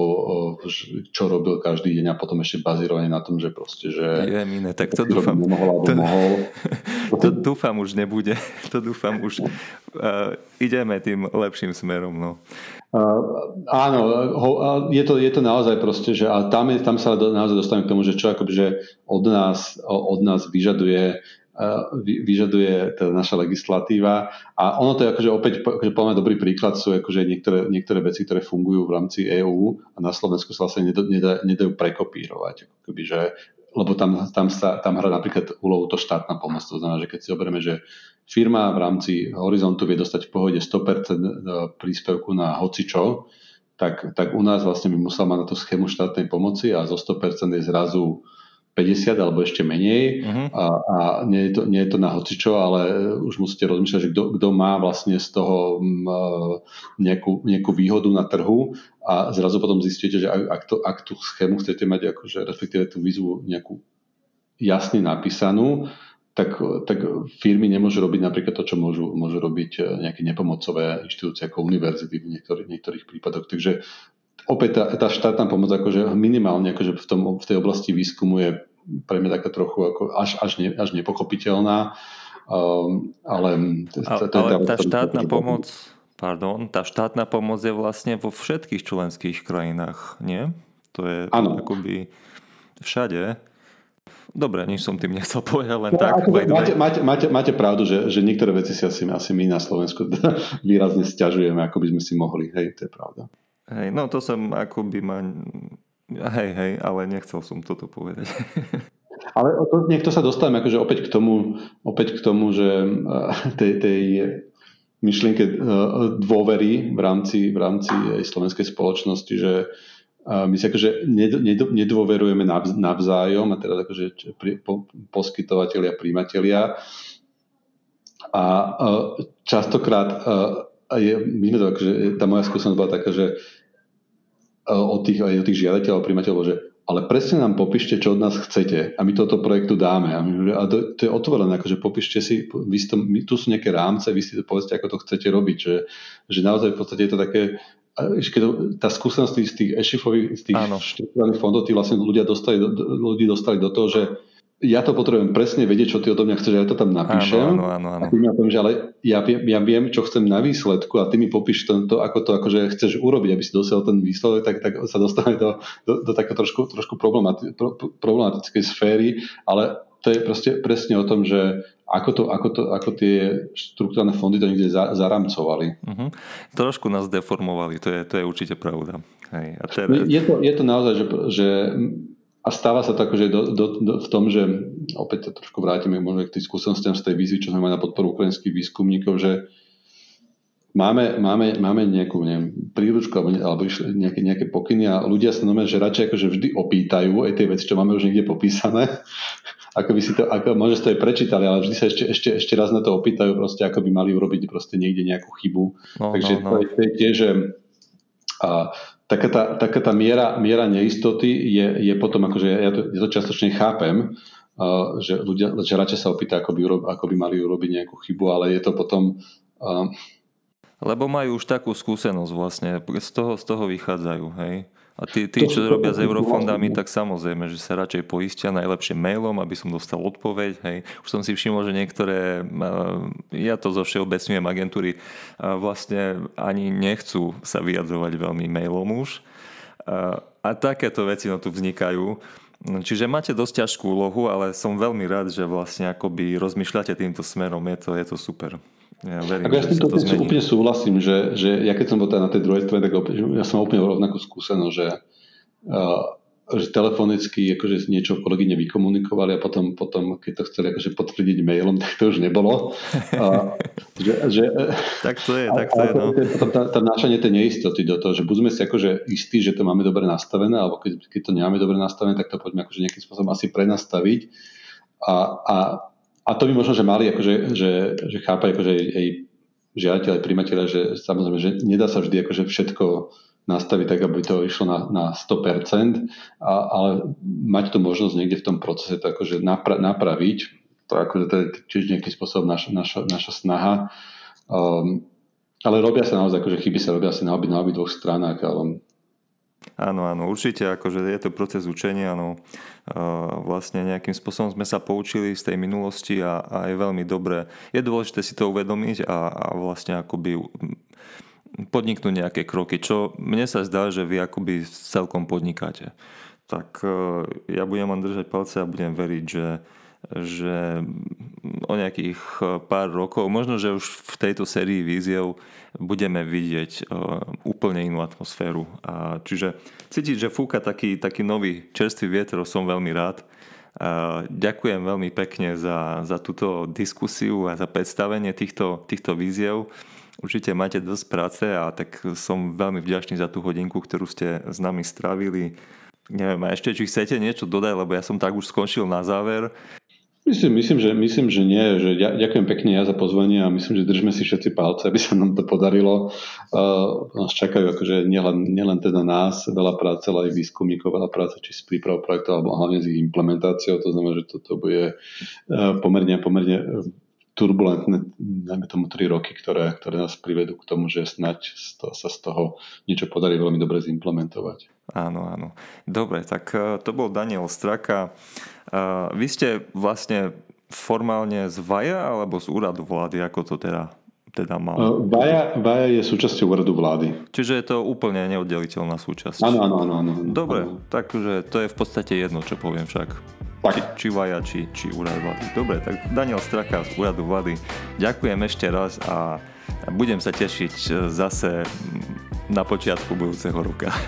B: čo robil každý deň a potom ešte bazírovanie na tom, že proste, že...
A: Je iné, tak to dúfam.
B: Nemohol, to, mohol.
A: to dúfam už nebude. To dúfam už. Uh, ideme tým lepším smerom, no.
B: Uh, áno, ho, je, to, je to naozaj proste, že a tam, je, tam sa naozaj dostaneme k tomu, že čo akoby, že od nás, od nás vyžaduje vyžaduje teda naša legislatíva. A ono to je akože opäť, akože podľa dobrý príklad sú akože niektoré, niektoré veci, ktoré fungujú v rámci EÚ a na Slovensku sa vlastne nedajú, nedajú prekopírovať. Akoby, že, lebo tam, tam, sa, tam hrá napríklad úlohu to štátna pomoc. To znamená, že keď si zoberieme, že firma v rámci Horizontu vie dostať v pohode 100% e, príspevku na hocičo, tak, tak u nás vlastne by musela mať na tú schému štátnej pomoci a zo 100% je zrazu 50 alebo ešte menej uh-huh. a, a nie, je to, nie je to na hocičo, ale už musíte rozmýšľať, že kto má vlastne z toho m, e, nejakú, nejakú výhodu na trhu a zrazu potom zistíte, že ak, ak, to, ak tú schému chcete mať, akože, respektíve tú výzvu nejakú jasne napísanú, tak, tak firmy nemôžu robiť napríklad to, čo môžu, môžu robiť e, nejaké nepomocové inštitúcie ako univerzity v niektorých, niektorých prípadoch. Takže opäť tá, tá štátna pomoc akože minimálne akože v, tom, v tej oblasti výskumu je pre mňa taká trochu ako až, až, ne, až nepochopiteľná. Um, ale
A: to ale tá, tá štátna pomoc, pardon, tá štátna pomoc je vlastne vo všetkých členských krajinách, nie? To je ano. akoby všade. Dobre, nič som tým nechcel povedať, len no, tak.
B: Máte, máte, máte, máte pravdu, že, že niektoré veci si asi, asi my na Slovensku výrazne stiažujeme, ako by sme si mohli. Hej, to je pravda.
A: Hej, no to som akoby ma... Hej, hej, ale nechcel som toto povedať.
B: Ale to, niekto sa dostane akože opäť k tomu, opäť k tomu že eh, tej, tej myšlienke eh, dôvery v rámci, v rámci slovenskej spoločnosti, že eh, my si akože nedôverujeme navzájom, a teraz akože poskytovateľia, príjmatelia. A častokrát je, my sme to akože, tá moja skúsenosť bola taká, že od tých, aj od tých žiadateľov, primateľov, že ale presne nám popíšte, čo od nás chcete a my toto projektu dáme. A, my, a to, to je otvorené, akože popíšte si, vy to, my, tu sú nejaké rámce, vy si to povedzte, ako to chcete robiť. Že, že naozaj v podstate je to také, keď tá skúsenosť z tých ešifových, z tých štruktúrnych fondov, tí vlastne ľudia dostali, ľudí dostali do toho, že ja to potrebujem presne vedieť, čo ty odo mňa chceš, ja to tam napíšem.
A: Áno, áno, áno.
B: A ty mi poviem, že ale ja, ja viem, čo chcem na výsledku a ty mi popíš to, to ako to akože chceš urobiť, aby si dosiahol ten výsledok, tak, tak sa dostane do, do, do také trošku, trošku problemati, pro, problematickej sféry, ale to je proste presne o tom, že ako, to, ako, to, ako tie štruktúrne fondy to niekde za, zaramcovali.
A: Uh-huh. Trošku nás deformovali, to je, to je určite pravda. Hej. A
B: teraz... je, to, je to naozaj, že, že a stáva sa to akože do, do, do, v tom, že opäť to trošku vrátime možno k tých skúsenostiam z tej výzvy, čo sme mali na podporu ukrajinských výskumníkov, že máme, máme, máme nejakú neviem, príručku alebo, alebo nejaké, nejaké pokyny a ľudia sa normálne, že radšej akože vždy opýtajú aj tie veci, čo máme už niekde popísané, ako by si to, ako, možno ste aj prečítali, ale vždy sa ešte, ešte, ešte raz na to opýtajú, proste, ako by mali urobiť proste niekde nejakú chybu. No, Takže no, no. to je tiež, že a, taká tá, taká tá miera, miera neistoty je, je potom, akože ja to, ja to častočne chápem, uh, že ľudia, že radšej sa opýta, ako by, ako by mali urobiť nejakú chybu, ale je to potom... Uh,
A: lebo majú už takú skúsenosť vlastne, z toho, z toho vychádzajú, hej? A tí, tí čo robia s eurofondami, tak samozrejme, že sa radšej poistia najlepšie mailom, aby som dostal odpoveď. Hej. Už som si všimol, že niektoré, ja to zo všeobecňujem agentúry, vlastne ani nechcú sa vyjadrovať veľmi mailom už. A takéto veci no tu vznikajú. Čiže máte dosť ťažkú úlohu, ale som veľmi rád, že vlastne akoby rozmýšľate týmto smerom. Je to, je to super.
B: Ja verím, ja s týmto to úplne súhlasím, že, že ja keď som bol na tej druhej strane, tak ja som úplne rovnakú skúsenosť, že, uh, že telefonicky akože niečo kolegyne vykomunikovali a potom, potom keď to chceli akože potvrdiť mailom, tak to už nebolo. Uh,
A: že, že, tak to je, tak to je. No.
B: Potom tá, tá nášanie tej neistoty do toho, že buď sme si akože istí, že to máme dobre nastavené, alebo keď, keď to nemáme dobre nastavené, tak to poďme akože nejakým spôsobom asi prenastaviť. A, a a to by možno, že mali akože, že, že chápať akože aj žiadateľ, aj primateľa, že samozrejme, že nedá sa vždy akože všetko nastaviť tak, aby to išlo na, na 100%, a, ale mať tu možnosť niekde v tom procese to akože napra, napraviť, to, akože to je tiež nejaký spôsob naš, naša, naša snaha. Um, ale robia sa naozaj, akože chyby sa robia asi na obi, na obi dvoch stranách, ale
A: Áno, áno, určite, akože je to proces učenia, no vlastne nejakým spôsobom sme sa poučili z tej minulosti a, a je veľmi dobré. Je dôležité si to uvedomiť a, a vlastne akoby podniknúť nejaké kroky, čo mne sa zdá, že vy akoby celkom podnikáte. Tak e, ja budem vám držať palce a budem veriť, že že o nejakých e, pár rokov, možno, že už v tejto sérii víziev budeme vidieť e, úplne inú atmosféru. A čiže cítiť, že fúka taký, taký nový čerstvý vietor, som veľmi rád. A ďakujem veľmi pekne za, za túto diskusiu a za predstavenie týchto, týchto víziev. Určite máte dosť práce a tak som veľmi vďačný za tú hodinku, ktorú ste s nami strávili. Neviem, a ešte či chcete niečo dodať, lebo ja som tak už skončil na záver.
B: Myslím, myslím, že, myslím, že nie. Že ďakujem pekne ja za pozvanie a myslím, že držme si všetci palce, aby sa nám to podarilo. Uh, nás čakajú akože nielen, nielen teda nás, veľa práce, ale aj výskumníkov, veľa práce, či s prípravou projektov, alebo hlavne s ich implementáciou. To znamená, že toto bude uh, pomerne, pomerne turbulentné, najmä tomu tri roky, ktoré, ktoré nás privedú k tomu, že snať sa z toho niečo podarí veľmi dobre zimplementovať.
A: Áno, áno. Dobre, tak e, to bol Daniel Straka. E, vy ste vlastne formálne z VAJA alebo z úradu vlády, ako to teda, teda mal? E,
B: VAJA, VAJA je súčasťou úradu vlády.
A: Čiže je to úplne neoddeliteľná súčasť.
B: Áno, áno, áno. áno.
A: Dobre, áno. takže to je v podstate jedno, čo poviem však. Či, či či, či úrad vlády. Dobre, tak Daniel Straka z úradu vlády. Ďakujem ešte raz a budem sa tešiť zase na počiatku budúceho roka.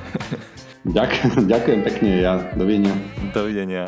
B: Ďakujem, ďakujem pekne ja. Dovidenia.
A: Dovidenia.